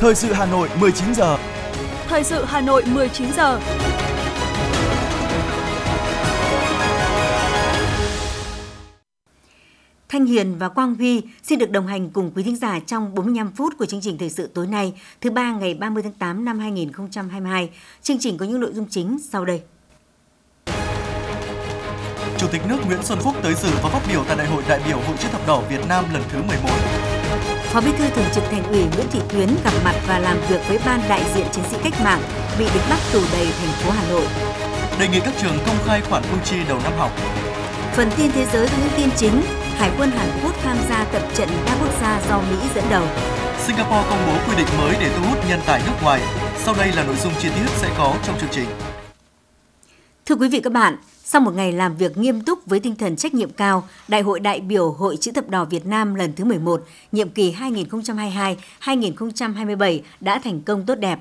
Thời sự Hà Nội 19 giờ. Thời sự Hà Nội 19 giờ. Thanh Hiền và Quang Huy xin được đồng hành cùng quý thính giả trong 45 phút của chương trình thời sự tối nay, thứ ba ngày 30 tháng 8 năm 2022. Chương trình có những nội dung chính sau đây. Chủ tịch nước Nguyễn Xuân Phúc tới dự và phát biểu tại Đại hội đại biểu Hội chữ thập đỏ Việt Nam lần thứ 11. Phó Bí thư Thường trực Thành ủy Nguyễn Thị Tuyến gặp mặt và làm việc với ban đại diện chiến sĩ cách mạng bị địch bắt tù đầy thành phố Hà Nội. Đề nghị các trường công khai khoản thu chi đầu năm học. Phần tin thế giới có những tin chính, Hải quân Hàn Quốc tham gia tập trận đa quốc gia do Mỹ dẫn đầu. Singapore công bố quy định mới để thu hút nhân tài nước ngoài. Sau đây là nội dung chi tiết sẽ có trong chương trình. Thưa quý vị các bạn, sau một ngày làm việc nghiêm túc với tinh thần trách nhiệm cao, Đại hội đại biểu Hội Chữ thập đỏ Việt Nam lần thứ 11, nhiệm kỳ 2022-2027 đã thành công tốt đẹp.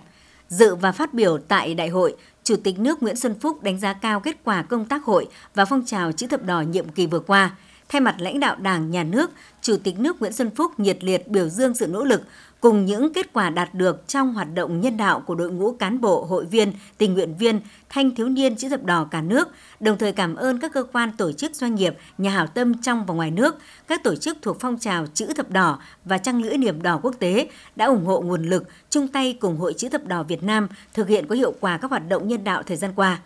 Dự và phát biểu tại đại hội, Chủ tịch nước Nguyễn Xuân Phúc đánh giá cao kết quả công tác hội và phong trào chữ thập đỏ nhiệm kỳ vừa qua. Thay mặt lãnh đạo Đảng, Nhà nước, Chủ tịch nước Nguyễn Xuân Phúc nhiệt liệt biểu dương sự nỗ lực cùng những kết quả đạt được trong hoạt động nhân đạo của đội ngũ cán bộ, hội viên, tình nguyện viên, thanh thiếu niên chữ thập đỏ cả nước, đồng thời cảm ơn các cơ quan tổ chức doanh nghiệp, nhà hảo tâm trong và ngoài nước, các tổ chức thuộc phong trào chữ thập đỏ và trăng lưỡi niềm đỏ quốc tế đã ủng hộ nguồn lực, chung tay cùng Hội chữ thập đỏ Việt Nam thực hiện có hiệu quả các hoạt động nhân đạo thời gian qua.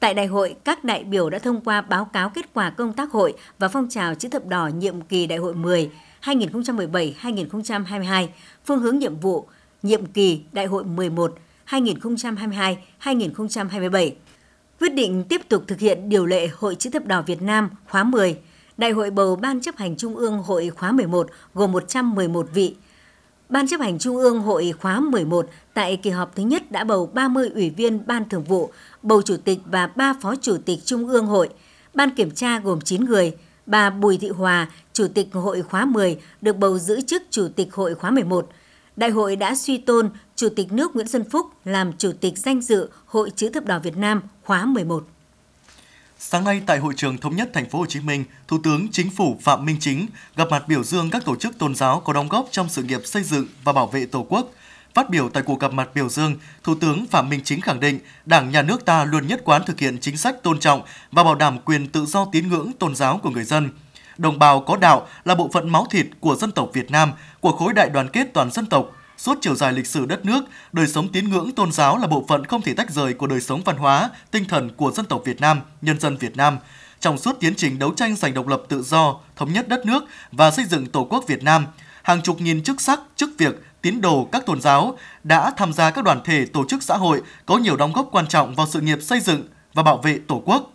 Tại đại hội, các đại biểu đã thông qua báo cáo kết quả công tác hội và phong trào chữ thập đỏ nhiệm kỳ đại hội 10, 2017-2022, phương hướng nhiệm vụ nhiệm kỳ đại hội 11, 2022-2027. Quyết định tiếp tục thực hiện điều lệ Hội chữ thập đỏ Việt Nam khóa 10, Đại hội bầu Ban chấp hành Trung ương Hội khóa 11 gồm 111 vị. Ban chấp hành Trung ương Hội khóa 11 tại kỳ họp thứ nhất đã bầu 30 ủy viên Ban thường vụ, bầu chủ tịch và 3 phó chủ tịch Trung ương Hội. Ban kiểm tra gồm 9 người, bà Bùi Thị Hòa, Chủ tịch Hội khóa 10, được bầu giữ chức Chủ tịch Hội khóa 11. Đại hội đã suy tôn Chủ tịch nước Nguyễn Xuân Phúc làm Chủ tịch danh dự Hội chữ thập đỏ Việt Nam khóa 11. Sáng nay tại hội trường thống nhất thành phố Hồ Chí Minh, Thủ tướng Chính phủ Phạm Minh Chính gặp mặt biểu dương các tổ chức tôn giáo có đóng góp trong sự nghiệp xây dựng và bảo vệ Tổ quốc. Phát biểu tại cuộc gặp mặt biểu dương, Thủ tướng Phạm Minh Chính khẳng định Đảng, Nhà nước ta luôn nhất quán thực hiện chính sách tôn trọng và bảo đảm quyền tự do tín ngưỡng tôn giáo của người dân. Đồng bào có đạo là bộ phận máu thịt của dân tộc Việt Nam, của khối đại đoàn kết toàn dân tộc, Suốt chiều dài lịch sử đất nước, đời sống tín ngưỡng tôn giáo là bộ phận không thể tách rời của đời sống văn hóa, tinh thần của dân tộc Việt Nam, nhân dân Việt Nam. Trong suốt tiến trình đấu tranh giành độc lập tự do, thống nhất đất nước và xây dựng Tổ quốc Việt Nam, hàng chục nghìn chức sắc, chức việc, tín đồ các tôn giáo đã tham gia các đoàn thể tổ chức xã hội có nhiều đóng góp quan trọng vào sự nghiệp xây dựng và bảo vệ Tổ quốc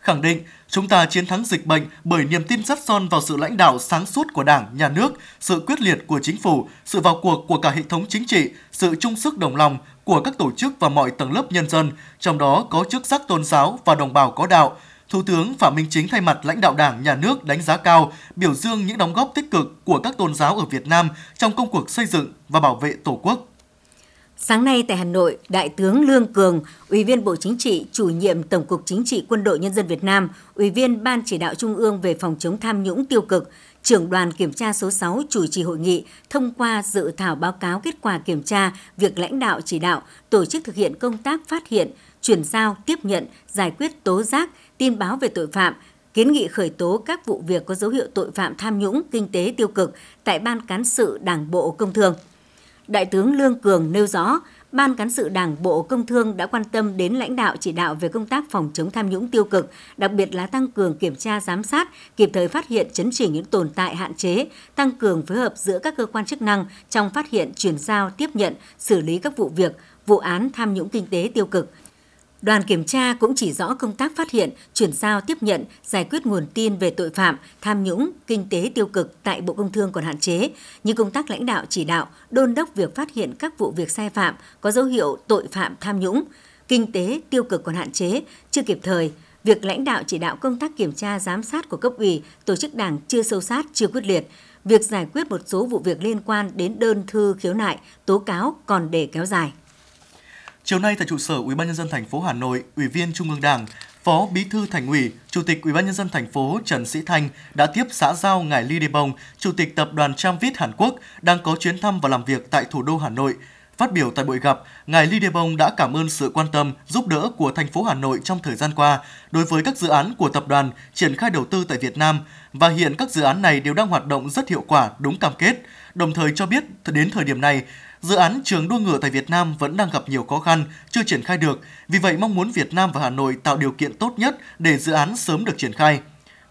khẳng định chúng ta chiến thắng dịch bệnh bởi niềm tin rất son vào sự lãnh đạo sáng suốt của Đảng, Nhà nước, sự quyết liệt của chính phủ, sự vào cuộc của cả hệ thống chính trị, sự chung sức đồng lòng của các tổ chức và mọi tầng lớp nhân dân, trong đó có chức sắc tôn giáo và đồng bào có đạo. Thủ tướng Phạm Minh Chính thay mặt lãnh đạo Đảng, Nhà nước đánh giá cao, biểu dương những đóng góp tích cực của các tôn giáo ở Việt Nam trong công cuộc xây dựng và bảo vệ Tổ quốc. Sáng nay tại Hà Nội, Đại tướng Lương Cường, Ủy viên Bộ Chính trị, chủ nhiệm Tổng cục Chính trị Quân đội Nhân dân Việt Nam, Ủy viên Ban chỉ đạo Trung ương về phòng chống tham nhũng tiêu cực, trưởng đoàn kiểm tra số 6 chủ trì hội nghị thông qua dự thảo báo cáo kết quả kiểm tra việc lãnh đạo chỉ đạo tổ chức thực hiện công tác phát hiện, chuyển giao, tiếp nhận, giải quyết tố giác, tin báo về tội phạm, kiến nghị khởi tố các vụ việc có dấu hiệu tội phạm tham nhũng kinh tế tiêu cực tại Ban cán sự Đảng Bộ Công Thương. Đại tướng Lương Cường nêu rõ, Ban cán sự Đảng Bộ Công Thương đã quan tâm đến lãnh đạo chỉ đạo về công tác phòng chống tham nhũng tiêu cực, đặc biệt là tăng cường kiểm tra giám sát, kịp thời phát hiện chấn chỉnh những tồn tại hạn chế, tăng cường phối hợp giữa các cơ quan chức năng trong phát hiện, chuyển giao, tiếp nhận, xử lý các vụ việc, vụ án tham nhũng kinh tế tiêu cực, Đoàn kiểm tra cũng chỉ rõ công tác phát hiện, chuyển giao tiếp nhận, giải quyết nguồn tin về tội phạm, tham nhũng, kinh tế tiêu cực tại Bộ Công Thương còn hạn chế, như công tác lãnh đạo chỉ đạo, đôn đốc việc phát hiện các vụ việc sai phạm có dấu hiệu tội phạm tham nhũng, kinh tế tiêu cực còn hạn chế, chưa kịp thời, việc lãnh đạo chỉ đạo công tác kiểm tra giám sát của cấp ủy, tổ chức đảng chưa sâu sát, chưa quyết liệt, việc giải quyết một số vụ việc liên quan đến đơn thư khiếu nại, tố cáo còn để kéo dài. Chiều nay tại trụ sở Ủy ban nhân dân thành phố Hà Nội, Ủy viên Trung ương Đảng, Phó Bí thư Thành ủy, Chủ tịch Ủy ban nhân dân thành phố Trần Sĩ Thanh đã tiếp xã giao ngài Lee Debong, Chủ tịch tập đoàn Tramvit Hàn Quốc đang có chuyến thăm và làm việc tại thủ đô Hà Nội. Phát biểu tại buổi gặp, ngài Lee Debong đã cảm ơn sự quan tâm, giúp đỡ của thành phố Hà Nội trong thời gian qua đối với các dự án của tập đoàn triển khai đầu tư tại Việt Nam và hiện các dự án này đều đang hoạt động rất hiệu quả, đúng cam kết. Đồng thời cho biết đến thời điểm này, Dự án trường đua ngựa tại Việt Nam vẫn đang gặp nhiều khó khăn, chưa triển khai được. Vì vậy mong muốn Việt Nam và Hà Nội tạo điều kiện tốt nhất để dự án sớm được triển khai.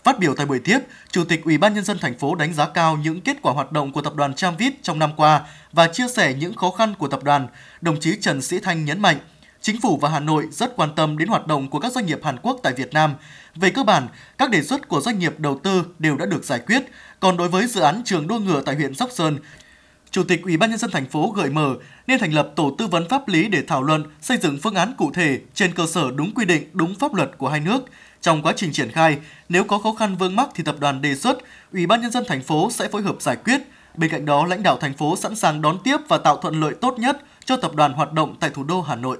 Phát biểu tại buổi tiếp, Chủ tịch Ủy ban nhân dân thành phố đánh giá cao những kết quả hoạt động của tập đoàn Tramvit trong năm qua và chia sẻ những khó khăn của tập đoàn. Đồng chí Trần Sĩ Thanh nhấn mạnh, Chính phủ và Hà Nội rất quan tâm đến hoạt động của các doanh nghiệp Hàn Quốc tại Việt Nam. Về cơ bản, các đề xuất của doanh nghiệp đầu tư đều đã được giải quyết. Còn đối với dự án trường đua ngựa tại huyện Sóc Sơn, Chủ tịch Ủy ban nhân dân thành phố gợi mở nên thành lập tổ tư vấn pháp lý để thảo luận, xây dựng phương án cụ thể trên cơ sở đúng quy định, đúng pháp luật của hai nước. Trong quá trình triển khai, nếu có khó khăn vướng mắc thì tập đoàn đề xuất, Ủy ban nhân dân thành phố sẽ phối hợp giải quyết. Bên cạnh đó, lãnh đạo thành phố sẵn sàng đón tiếp và tạo thuận lợi tốt nhất cho tập đoàn hoạt động tại thủ đô Hà Nội.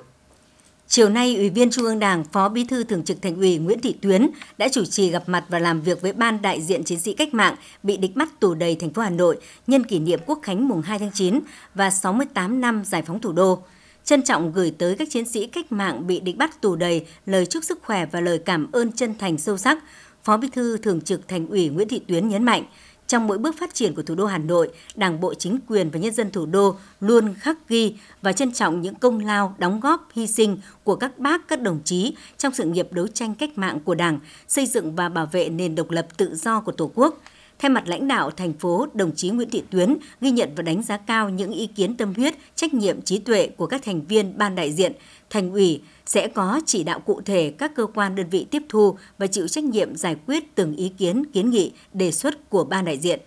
Chiều nay, Ủy viên Trung ương Đảng, Phó Bí thư Thường trực Thành ủy Nguyễn Thị Tuyến đã chủ trì gặp mặt và làm việc với ban đại diện chiến sĩ cách mạng bị địch bắt tù đầy thành phố Hà Nội nhân kỷ niệm Quốc khánh mùng 2 tháng 9 và 68 năm giải phóng thủ đô. Trân trọng gửi tới các chiến sĩ cách mạng bị địch bắt tù đầy lời chúc sức khỏe và lời cảm ơn chân thành sâu sắc. Phó Bí thư Thường trực Thành ủy Nguyễn Thị Tuyến nhấn mạnh, trong mỗi bước phát triển của thủ đô Hà Nội, Đảng bộ chính quyền và nhân dân thủ đô luôn khắc ghi và trân trọng những công lao, đóng góp, hy sinh của các bác, các đồng chí trong sự nghiệp đấu tranh cách mạng của Đảng, xây dựng và bảo vệ nền độc lập tự do của Tổ quốc. Thay mặt lãnh đạo thành phố, đồng chí Nguyễn Thị Tuyến ghi nhận và đánh giá cao những ý kiến tâm huyết, trách nhiệm trí tuệ của các thành viên ban đại diện, thành ủy sẽ có chỉ đạo cụ thể các cơ quan đơn vị tiếp thu và chịu trách nhiệm giải quyết từng ý kiến, kiến nghị, đề xuất của ban đại diện.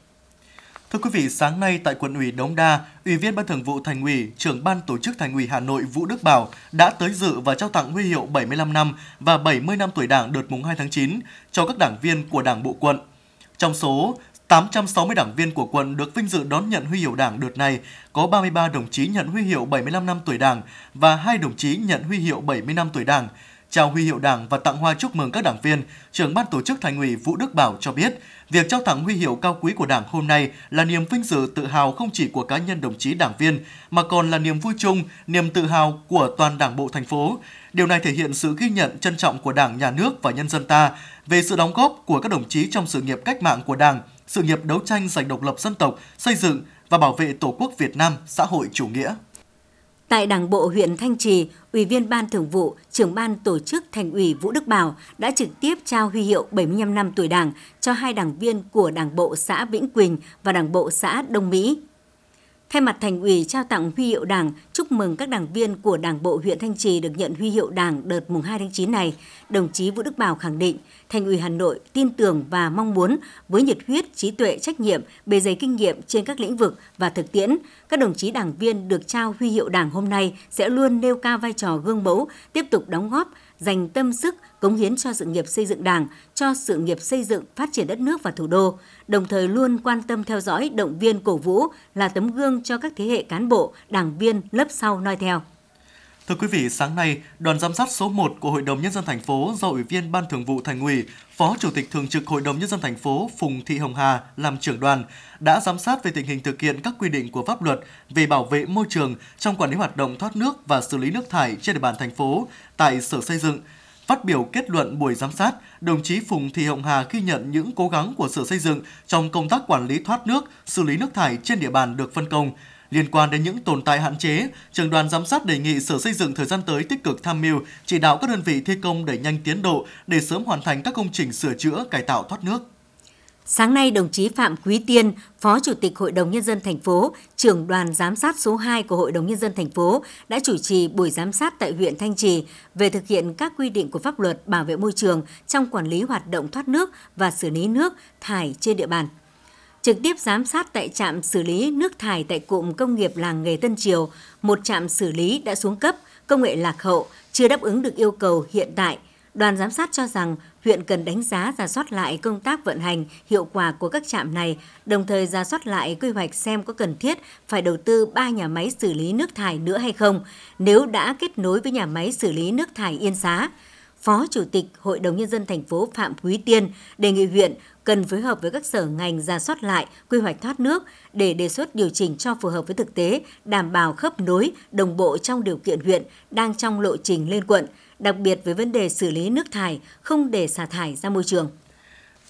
Thưa quý vị, sáng nay tại quận ủy Đống Đa, Ủy viên Ban Thường vụ Thành ủy, trưởng ban tổ chức Thành ủy Hà Nội Vũ Đức Bảo đã tới dự và trao tặng huy hiệu 75 năm và 70 năm tuổi Đảng đợt mùng 2 tháng 9 cho các đảng viên của Đảng bộ quận. Trong số 860 đảng viên của quận được vinh dự đón nhận huy hiệu Đảng đợt này, có 33 đồng chí nhận huy hiệu 75 năm tuổi Đảng và 2 đồng chí nhận huy hiệu 70 năm tuổi Đảng. Trao huy hiệu Đảng và tặng hoa chúc mừng các đảng viên, trưởng ban tổ chức Thành ủy Vũ Đức Bảo cho biết, việc trao tặng huy hiệu cao quý của Đảng hôm nay là niềm vinh dự tự hào không chỉ của cá nhân đồng chí đảng viên mà còn là niềm vui chung, niềm tự hào của toàn Đảng bộ thành phố. Điều này thể hiện sự ghi nhận trân trọng của Đảng, Nhà nước và nhân dân ta về sự đóng góp của các đồng chí trong sự nghiệp cách mạng của Đảng, sự nghiệp đấu tranh giành độc lập dân tộc, xây dựng và bảo vệ Tổ quốc Việt Nam xã hội chủ nghĩa. Tại Đảng bộ huyện Thanh Trì, Ủy viên Ban Thường vụ, trưởng ban tổ chức Thành ủy Vũ Đức Bảo đã trực tiếp trao huy hiệu 75 năm tuổi Đảng cho hai đảng viên của Đảng bộ xã Vĩnh Quỳnh và Đảng bộ xã Đông Mỹ. Thay mặt Thành ủy trao tặng huy hiệu Đảng, chúc mừng các đảng viên của Đảng bộ huyện Thanh Trì được nhận huy hiệu Đảng đợt mùng 2 tháng 9 này, đồng chí Vũ Đức Bảo khẳng định Thành ủy Hà Nội tin tưởng và mong muốn với nhiệt huyết, trí tuệ, trách nhiệm, bề dày kinh nghiệm trên các lĩnh vực và thực tiễn, các đồng chí đảng viên được trao huy hiệu Đảng hôm nay sẽ luôn nêu cao vai trò gương mẫu, tiếp tục đóng góp, dành tâm sức, cống hiến cho sự nghiệp xây dựng Đảng, cho sự nghiệp xây dựng phát triển đất nước và thủ đô, đồng thời luôn quan tâm theo dõi, động viên cổ vũ là tấm gương cho các thế hệ cán bộ, đảng viên lớp sau noi theo. Thưa quý vị, sáng nay, đoàn giám sát số 1 của Hội đồng nhân dân thành phố do Ủy viên Ban Thường vụ Thành ủy, Phó Chủ tịch Thường trực Hội đồng nhân dân thành phố Phùng Thị Hồng Hà làm trưởng đoàn đã giám sát về tình hình thực hiện các quy định của pháp luật về bảo vệ môi trường trong quản lý hoạt động thoát nước và xử lý nước thải trên địa bàn thành phố tại Sở Xây dựng. Phát biểu kết luận buổi giám sát, đồng chí Phùng Thị Hồng Hà ghi nhận những cố gắng của Sở Xây dựng trong công tác quản lý thoát nước, xử lý nước thải trên địa bàn được phân công, Liên quan đến những tồn tại hạn chế, trường đoàn giám sát đề nghị Sở Xây dựng thời gian tới tích cực tham mưu, chỉ đạo các đơn vị thi công đẩy nhanh tiến độ để sớm hoàn thành các công trình sửa chữa, cải tạo thoát nước. Sáng nay, đồng chí Phạm Quý Tiên, Phó Chủ tịch Hội đồng Nhân dân thành phố, trưởng đoàn giám sát số 2 của Hội đồng Nhân dân thành phố đã chủ trì buổi giám sát tại huyện Thanh Trì về thực hiện các quy định của pháp luật bảo vệ môi trường trong quản lý hoạt động thoát nước và xử lý nước thải trên địa bàn trực tiếp giám sát tại trạm xử lý nước thải tại cụm công nghiệp làng nghề Tân Triều, một trạm xử lý đã xuống cấp, công nghệ lạc hậu, chưa đáp ứng được yêu cầu hiện tại. Đoàn giám sát cho rằng huyện cần đánh giá giả soát lại công tác vận hành hiệu quả của các trạm này, đồng thời giả soát lại quy hoạch xem có cần thiết phải đầu tư 3 nhà máy xử lý nước thải nữa hay không, nếu đã kết nối với nhà máy xử lý nước thải Yên Xá. Phó Chủ tịch Hội đồng Nhân dân thành phố Phạm Quý Tiên đề nghị huyện cần phối hợp với các sở ngành ra soát lại quy hoạch thoát nước để đề xuất điều chỉnh cho phù hợp với thực tế, đảm bảo khớp nối, đồng bộ trong điều kiện huyện đang trong lộ trình lên quận, đặc biệt với vấn đề xử lý nước thải, không để xả thải ra môi trường.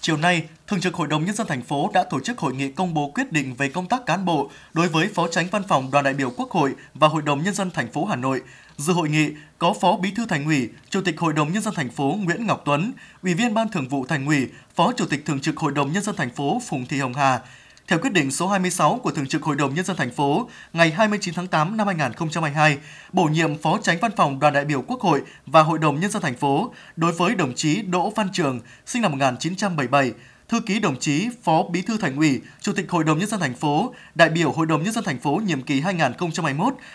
Chiều nay, Thường trực Hội đồng Nhân dân thành phố đã tổ chức hội nghị công bố quyết định về công tác cán bộ đối với Phó Tránh Văn phòng Đoàn đại biểu Quốc hội và Hội đồng Nhân dân thành phố Hà Nội. Dự hội nghị có Phó Bí thư Thành ủy, Chủ tịch Hội đồng Nhân dân thành phố Nguyễn Ngọc Tuấn, Ủy viên Ban Thường vụ Thành ủy, Phó Chủ tịch Thường trực Hội đồng Nhân dân thành phố Phùng Thị Hồng Hà, theo quyết định số 26 của Thường trực Hội đồng Nhân dân thành phố ngày 29 tháng 8 năm 2022, bổ nhiệm Phó Tránh Văn phòng Đoàn đại biểu Quốc hội và Hội đồng Nhân dân thành phố đối với đồng chí Đỗ Văn Trường, sinh năm 1977, thư ký đồng chí Phó Bí thư Thành ủy, Chủ tịch Hội đồng nhân dân thành phố, đại biểu Hội đồng nhân dân thành phố nhiệm kỳ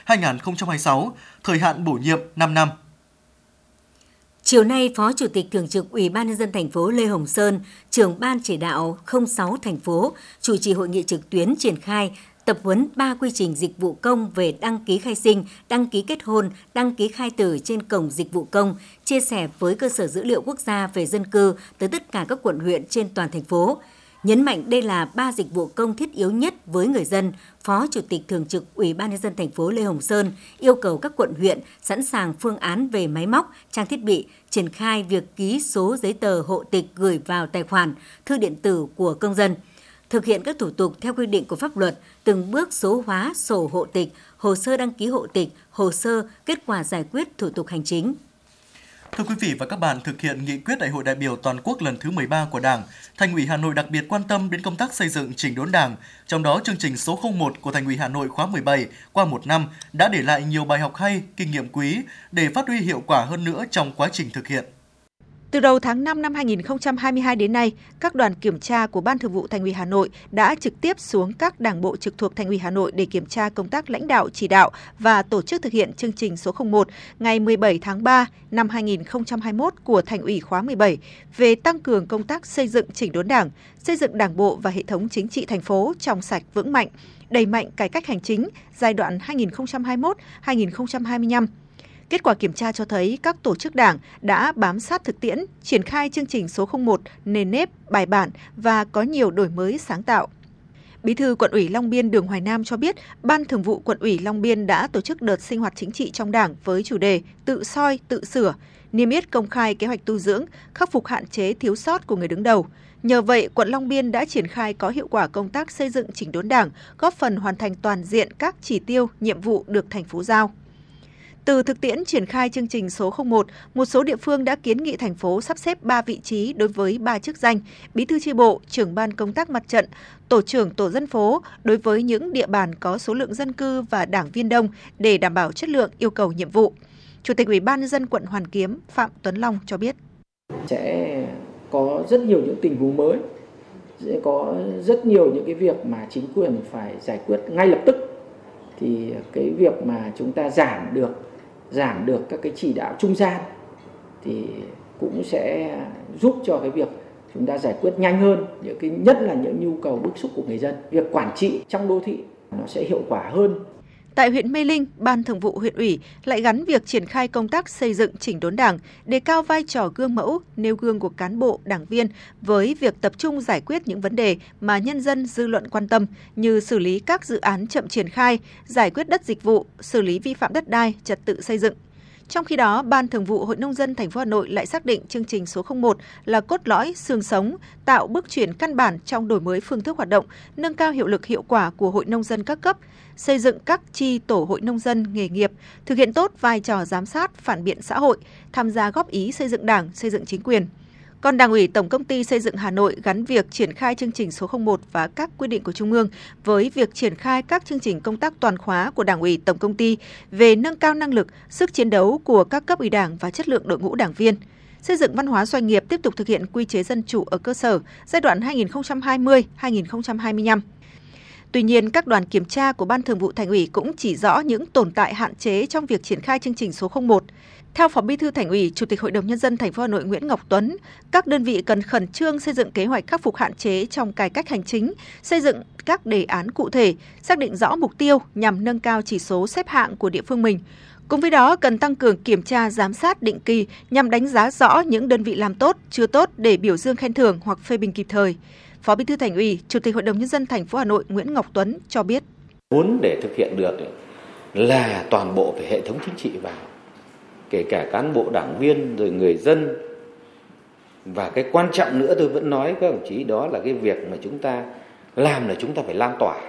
2021-2026, thời hạn bổ nhiệm 5 năm. Chiều nay, Phó Chủ tịch Thường trực Ủy ban nhân dân thành phố Lê Hồng Sơn, trưởng ban chỉ đạo 06 thành phố, chủ trì hội nghị trực tuyến triển khai tập huấn 3 quy trình dịch vụ công về đăng ký khai sinh, đăng ký kết hôn, đăng ký khai tử trên cổng dịch vụ công, chia sẻ với cơ sở dữ liệu quốc gia về dân cư tới tất cả các quận huyện trên toàn thành phố. Nhấn mạnh đây là ba dịch vụ công thiết yếu nhất với người dân, Phó Chủ tịch Thường trực Ủy ban nhân dân thành phố Lê Hồng Sơn yêu cầu các quận huyện sẵn sàng phương án về máy móc, trang thiết bị, triển khai việc ký số giấy tờ hộ tịch gửi vào tài khoản, thư điện tử của công dân – thực hiện các thủ tục theo quy định của pháp luật, từng bước số hóa sổ hộ tịch, hồ sơ đăng ký hộ tịch, hồ sơ kết quả giải quyết thủ tục hành chính. Thưa quý vị và các bạn, thực hiện nghị quyết Đại hội đại biểu toàn quốc lần thứ 13 của Đảng, Thành ủy Hà Nội đặc biệt quan tâm đến công tác xây dựng chỉnh đốn Đảng, trong đó chương trình số 01 của Thành ủy Hà Nội khóa 17 qua một năm đã để lại nhiều bài học hay, kinh nghiệm quý để phát huy hiệu quả hơn nữa trong quá trình thực hiện. Từ đầu tháng 5 năm 2022 đến nay, các đoàn kiểm tra của Ban Thường vụ Thành ủy Hà Nội đã trực tiếp xuống các đảng bộ trực thuộc Thành ủy Hà Nội để kiểm tra công tác lãnh đạo chỉ đạo và tổ chức thực hiện chương trình số 01 ngày 17 tháng 3 năm 2021 của Thành ủy khóa 17 về tăng cường công tác xây dựng chỉnh đốn Đảng, xây dựng Đảng bộ và hệ thống chính trị thành phố trong sạch vững mạnh, đẩy mạnh cải cách hành chính giai đoạn 2021-2025 Kết quả kiểm tra cho thấy các tổ chức đảng đã bám sát thực tiễn, triển khai chương trình số 01 nền nếp, bài bản và có nhiều đổi mới sáng tạo. Bí thư quận ủy Long Biên Đường Hoài Nam cho biết, Ban Thường vụ quận ủy Long Biên đã tổ chức đợt sinh hoạt chính trị trong Đảng với chủ đề tự soi, tự sửa, niêm yết công khai kế hoạch tu dưỡng, khắc phục hạn chế thiếu sót của người đứng đầu. Nhờ vậy, quận Long Biên đã triển khai có hiệu quả công tác xây dựng chỉnh đốn Đảng, góp phần hoàn thành toàn diện các chỉ tiêu, nhiệm vụ được thành phố giao. Từ thực tiễn triển khai chương trình số 01, một số địa phương đã kiến nghị thành phố sắp xếp 3 vị trí đối với 3 chức danh, bí thư chi bộ, trưởng ban công tác mặt trận, tổ trưởng tổ dân phố đối với những địa bàn có số lượng dân cư và đảng viên đông để đảm bảo chất lượng yêu cầu nhiệm vụ. Chủ tịch Ủy ban nhân dân quận Hoàn Kiếm Phạm Tuấn Long cho biết. Sẽ có rất nhiều những tình huống mới, sẽ có rất nhiều những cái việc mà chính quyền phải giải quyết ngay lập tức thì cái việc mà chúng ta giảm được giảm được các cái chỉ đạo trung gian thì cũng sẽ giúp cho cái việc chúng ta giải quyết nhanh hơn những cái, nhất là những nhu cầu bức xúc của người dân. Việc quản trị trong đô thị nó sẽ hiệu quả hơn Tại huyện Mê Linh, Ban Thường vụ huyện ủy lại gắn việc triển khai công tác xây dựng chỉnh đốn đảng, đề cao vai trò gương mẫu, nêu gương của cán bộ, đảng viên với việc tập trung giải quyết những vấn đề mà nhân dân dư luận quan tâm như xử lý các dự án chậm triển khai, giải quyết đất dịch vụ, xử lý vi phạm đất đai, trật tự xây dựng. Trong khi đó, Ban Thường vụ Hội nông dân thành phố Hà Nội lại xác định chương trình số 01 là cốt lõi xương sống, tạo bước chuyển căn bản trong đổi mới phương thức hoạt động, nâng cao hiệu lực hiệu quả của hội nông dân các cấp, xây dựng các chi tổ hội nông dân nghề nghiệp, thực hiện tốt vai trò giám sát, phản biện xã hội, tham gia góp ý xây dựng Đảng, xây dựng chính quyền. Còn Đảng ủy Tổng công ty xây dựng Hà Nội gắn việc triển khai chương trình số 01 và các quy định của Trung ương với việc triển khai các chương trình công tác toàn khóa của Đảng ủy Tổng công ty về nâng cao năng lực, sức chiến đấu của các cấp ủy Đảng và chất lượng đội ngũ đảng viên. Xây dựng văn hóa doanh nghiệp tiếp tục thực hiện quy chế dân chủ ở cơ sở giai đoạn 2020-2025. Tuy nhiên, các đoàn kiểm tra của Ban Thường vụ Thành ủy cũng chỉ rõ những tồn tại hạn chế trong việc triển khai chương trình số 01. Theo Phó Bí thư Thành ủy, Chủ tịch Hội đồng nhân dân thành phố Hà Nội Nguyễn Ngọc Tuấn, các đơn vị cần khẩn trương xây dựng kế hoạch khắc phục hạn chế trong cải cách hành chính, xây dựng các đề án cụ thể, xác định rõ mục tiêu nhằm nâng cao chỉ số xếp hạng của địa phương mình. Cùng với đó, cần tăng cường kiểm tra, giám sát định kỳ nhằm đánh giá rõ những đơn vị làm tốt, chưa tốt để biểu dương khen thưởng hoặc phê bình kịp thời. Phó Bí thư Thành ủy, Chủ tịch Hội đồng nhân dân thành phố Hà Nội Nguyễn Ngọc Tuấn cho biết: Muốn để thực hiện được là toàn bộ về hệ thống chính trị vào kể cả cán bộ đảng viên rồi người dân. Và cái quan trọng nữa tôi vẫn nói các đồng chí đó là cái việc mà chúng ta làm là chúng ta phải lan tỏa.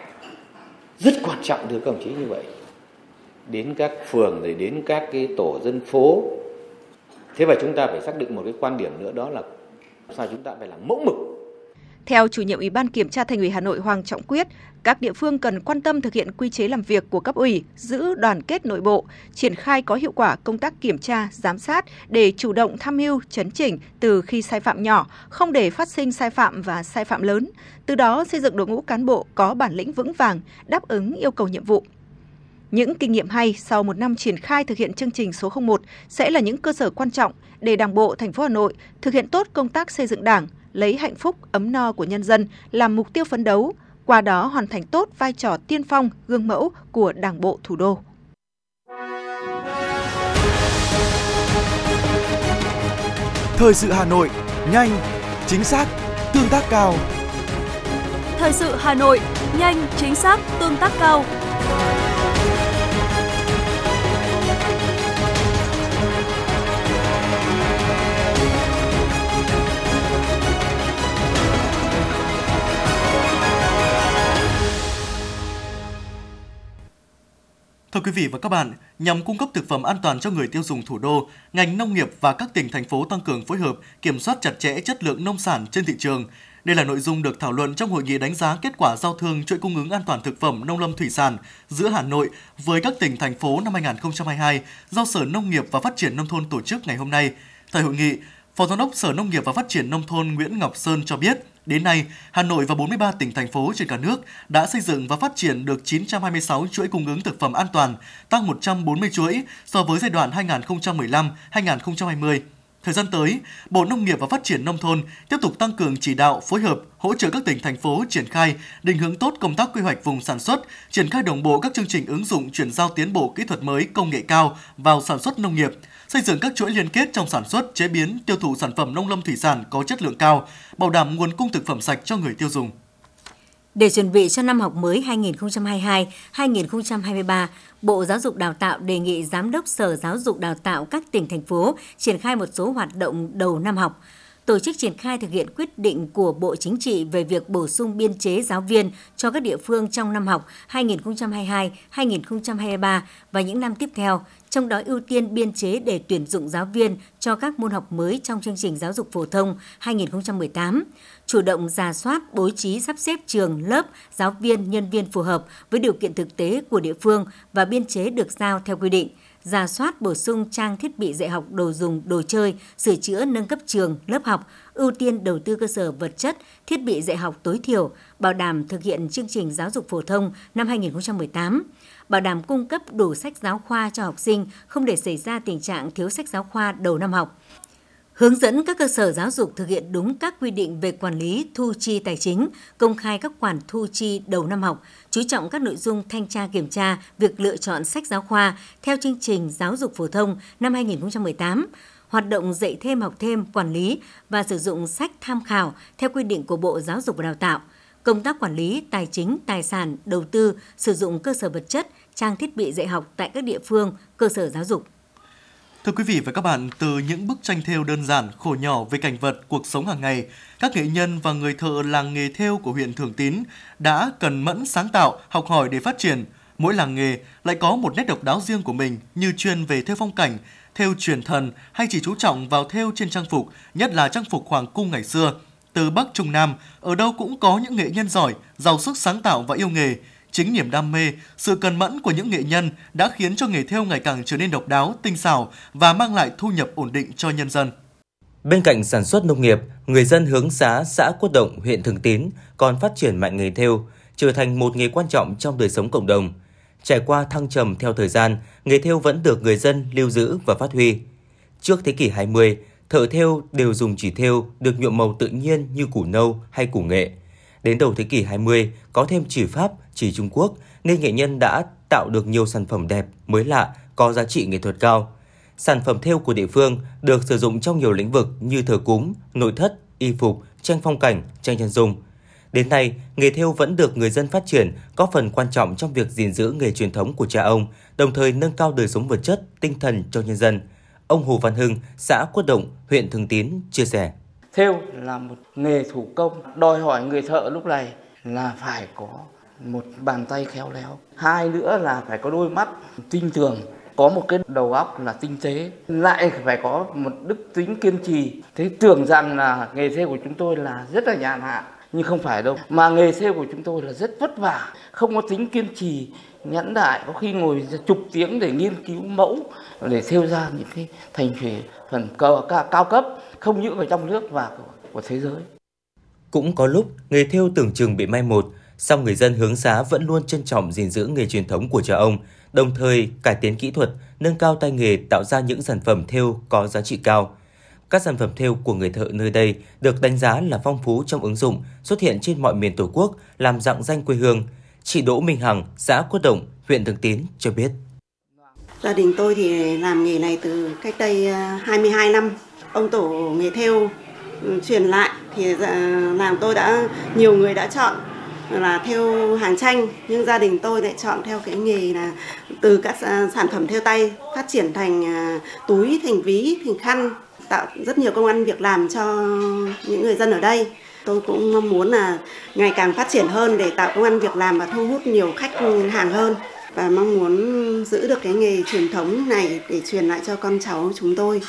Rất quan trọng thưa các đồng chí như vậy. Đến các phường rồi đến các cái tổ dân phố. Thế và chúng ta phải xác định một cái quan điểm nữa đó là sao chúng ta phải làm mẫu mực theo chủ nhiệm Ủy ban Kiểm tra Thành ủy Hà Nội Hoàng Trọng Quyết, các địa phương cần quan tâm thực hiện quy chế làm việc của cấp ủy, giữ đoàn kết nội bộ, triển khai có hiệu quả công tác kiểm tra, giám sát để chủ động tham mưu, chấn chỉnh từ khi sai phạm nhỏ, không để phát sinh sai phạm và sai phạm lớn, từ đó xây dựng đội ngũ cán bộ có bản lĩnh vững vàng, đáp ứng yêu cầu nhiệm vụ. Những kinh nghiệm hay sau một năm triển khai thực hiện chương trình số 01 sẽ là những cơ sở quan trọng để Đảng bộ thành phố Hà Nội thực hiện tốt công tác xây dựng Đảng, lấy hạnh phúc ấm no của nhân dân làm mục tiêu phấn đấu, qua đó hoàn thành tốt vai trò tiên phong, gương mẫu của Đảng bộ thủ đô. Thời sự Hà Nội, nhanh, chính xác, tương tác cao. Thời sự Hà Nội, nhanh, chính xác, tương tác cao. Thưa quý vị và các bạn, nhằm cung cấp thực phẩm an toàn cho người tiêu dùng thủ đô, ngành nông nghiệp và các tỉnh thành phố tăng cường phối hợp, kiểm soát chặt chẽ chất lượng nông sản trên thị trường. Đây là nội dung được thảo luận trong hội nghị đánh giá kết quả giao thương chuỗi cung ứng an toàn thực phẩm nông lâm thủy sản giữa Hà Nội với các tỉnh thành phố năm 2022 do Sở Nông nghiệp và Phát triển nông thôn tổ chức ngày hôm nay. Tại hội nghị, Phó Giám đốc Sở Nông nghiệp và Phát triển nông thôn Nguyễn Ngọc Sơn cho biết, Đến nay, Hà Nội và 43 tỉnh thành phố trên cả nước đã xây dựng và phát triển được 926 chuỗi cung ứng thực phẩm an toàn, tăng 140 chuỗi so với giai đoạn 2015-2020. Thời gian tới, Bộ Nông nghiệp và Phát triển Nông thôn tiếp tục tăng cường chỉ đạo, phối hợp, hỗ trợ các tỉnh, thành phố triển khai, định hướng tốt công tác quy hoạch vùng sản xuất, triển khai đồng bộ các chương trình ứng dụng chuyển giao tiến bộ kỹ thuật mới công nghệ cao vào sản xuất nông nghiệp, xây dựng các chuỗi liên kết trong sản xuất, chế biến, tiêu thụ sản phẩm nông lâm thủy sản có chất lượng cao, bảo đảm nguồn cung thực phẩm sạch cho người tiêu dùng. Để chuẩn bị cho năm học mới 2022-2023, Bộ Giáo dục Đào tạo đề nghị Giám đốc Sở Giáo dục Đào tạo các tỉnh, thành phố triển khai một số hoạt động đầu năm học tổ chức triển khai thực hiện quyết định của Bộ Chính trị về việc bổ sung biên chế giáo viên cho các địa phương trong năm học 2022-2023 và những năm tiếp theo, trong đó ưu tiên biên chế để tuyển dụng giáo viên cho các môn học mới trong chương trình giáo dục phổ thông 2018, chủ động ra soát bố trí sắp xếp trường, lớp, giáo viên, nhân viên phù hợp với điều kiện thực tế của địa phương và biên chế được giao theo quy định – ra soát bổ sung trang thiết bị dạy học đồ dùng, đồ chơi, sửa chữa nâng cấp trường, lớp học, ưu tiên đầu tư cơ sở vật chất, thiết bị dạy học tối thiểu, bảo đảm thực hiện chương trình giáo dục phổ thông năm 2018, bảo đảm cung cấp đủ sách giáo khoa cho học sinh, không để xảy ra tình trạng thiếu sách giáo khoa đầu năm học. Hướng dẫn các cơ sở giáo dục thực hiện đúng các quy định về quản lý thu chi tài chính, công khai các khoản thu chi đầu năm học, chú trọng các nội dung thanh tra kiểm tra việc lựa chọn sách giáo khoa theo chương trình giáo dục phổ thông năm 2018, hoạt động dạy thêm học thêm, quản lý và sử dụng sách tham khảo theo quy định của Bộ Giáo dục và Đào tạo, công tác quản lý tài chính, tài sản, đầu tư, sử dụng cơ sở vật chất, trang thiết bị dạy học tại các địa phương, cơ sở giáo dục. Thưa quý vị và các bạn, từ những bức tranh thêu đơn giản, khổ nhỏ về cảnh vật, cuộc sống hàng ngày, các nghệ nhân và người thợ làng nghề thêu của huyện Thường Tín đã cần mẫn sáng tạo, học hỏi để phát triển. Mỗi làng nghề lại có một nét độc đáo riêng của mình như chuyên về thêu phong cảnh, thêu truyền thần hay chỉ chú trọng vào thêu trên trang phục, nhất là trang phục hoàng cung ngày xưa. Từ Bắc Trung Nam, ở đâu cũng có những nghệ nhân giỏi, giàu sức sáng tạo và yêu nghề, Chính niềm đam mê, sự cần mẫn của những nghệ nhân đã khiến cho nghề thêu ngày càng trở nên độc đáo, tinh xảo và mang lại thu nhập ổn định cho nhân dân. Bên cạnh sản xuất nông nghiệp, người dân hướng xá xã Quốc Động, huyện Thường Tín còn phát triển mạnh nghề thêu, trở thành một nghề quan trọng trong đời sống cộng đồng. Trải qua thăng trầm theo thời gian, nghề thêu vẫn được người dân lưu giữ và phát huy. Trước thế kỷ 20, thợ thêu đều dùng chỉ thêu được nhuộm màu tự nhiên như củ nâu hay củ nghệ. Đến đầu thế kỷ 20, có thêm chỉ Pháp, chỉ Trung Quốc, nên nghệ nhân đã tạo được nhiều sản phẩm đẹp, mới lạ, có giá trị nghệ thuật cao. Sản phẩm thêu của địa phương được sử dụng trong nhiều lĩnh vực như thờ cúng, nội thất, y phục, tranh phong cảnh, tranh chân dung. Đến nay, nghề thêu vẫn được người dân phát triển, có phần quan trọng trong việc gìn giữ nghề truyền thống của cha ông, đồng thời nâng cao đời sống vật chất, tinh thần cho nhân dân. Ông Hồ Văn Hưng, xã Quất Động, huyện Thường Tín chia sẻ. Thêu là một nghề thủ công, đòi hỏi người thợ lúc này là phải có một bàn tay khéo léo. Hai nữa là phải có đôi mắt tinh tường, có một cái đầu óc là tinh tế, lại phải có một đức tính kiên trì. Thế tưởng rằng là nghề thêu của chúng tôi là rất là nhàn hạ, nhưng không phải đâu. Mà nghề thêu của chúng tôi là rất vất vả, không có tính kiên trì, nhẫn đại, có khi ngồi chục tiếng để nghiên cứu mẫu, để thêu ra những cái thành phần cao, cao cấp, không những ở trong nước và của, của thế giới. Cũng có lúc nghề thêu tưởng chừng bị mai một, song người dân hướng xá vẫn luôn trân trọng gìn giữ nghề truyền thống của cha ông, đồng thời cải tiến kỹ thuật, nâng cao tay nghề tạo ra những sản phẩm thêu có giá trị cao. Các sản phẩm thêu của người thợ nơi đây được đánh giá là phong phú trong ứng dụng, xuất hiện trên mọi miền Tổ quốc, làm dạng danh quê hương. Chị Đỗ Minh Hằng, xã Quất Động, huyện Thường Tín cho biết. Gia đình tôi thì làm nghề này từ cách đây à, 22 năm. Ông tổ nghề thêu ừ, truyền lại thì à, làm tôi đã nhiều người đã chọn là theo hàng tranh nhưng gia đình tôi lại chọn theo cái nghề là từ các à, sản phẩm theo tay phát triển thành túi thành ví thành khăn tạo rất nhiều công ăn việc làm cho những người dân ở đây tôi cũng mong muốn là ngày càng phát triển hơn để tạo công an việc làm và thu hút nhiều khách hàng hơn và mong muốn giữ được cái nghề truyền thống này để truyền lại cho con cháu chúng tôi.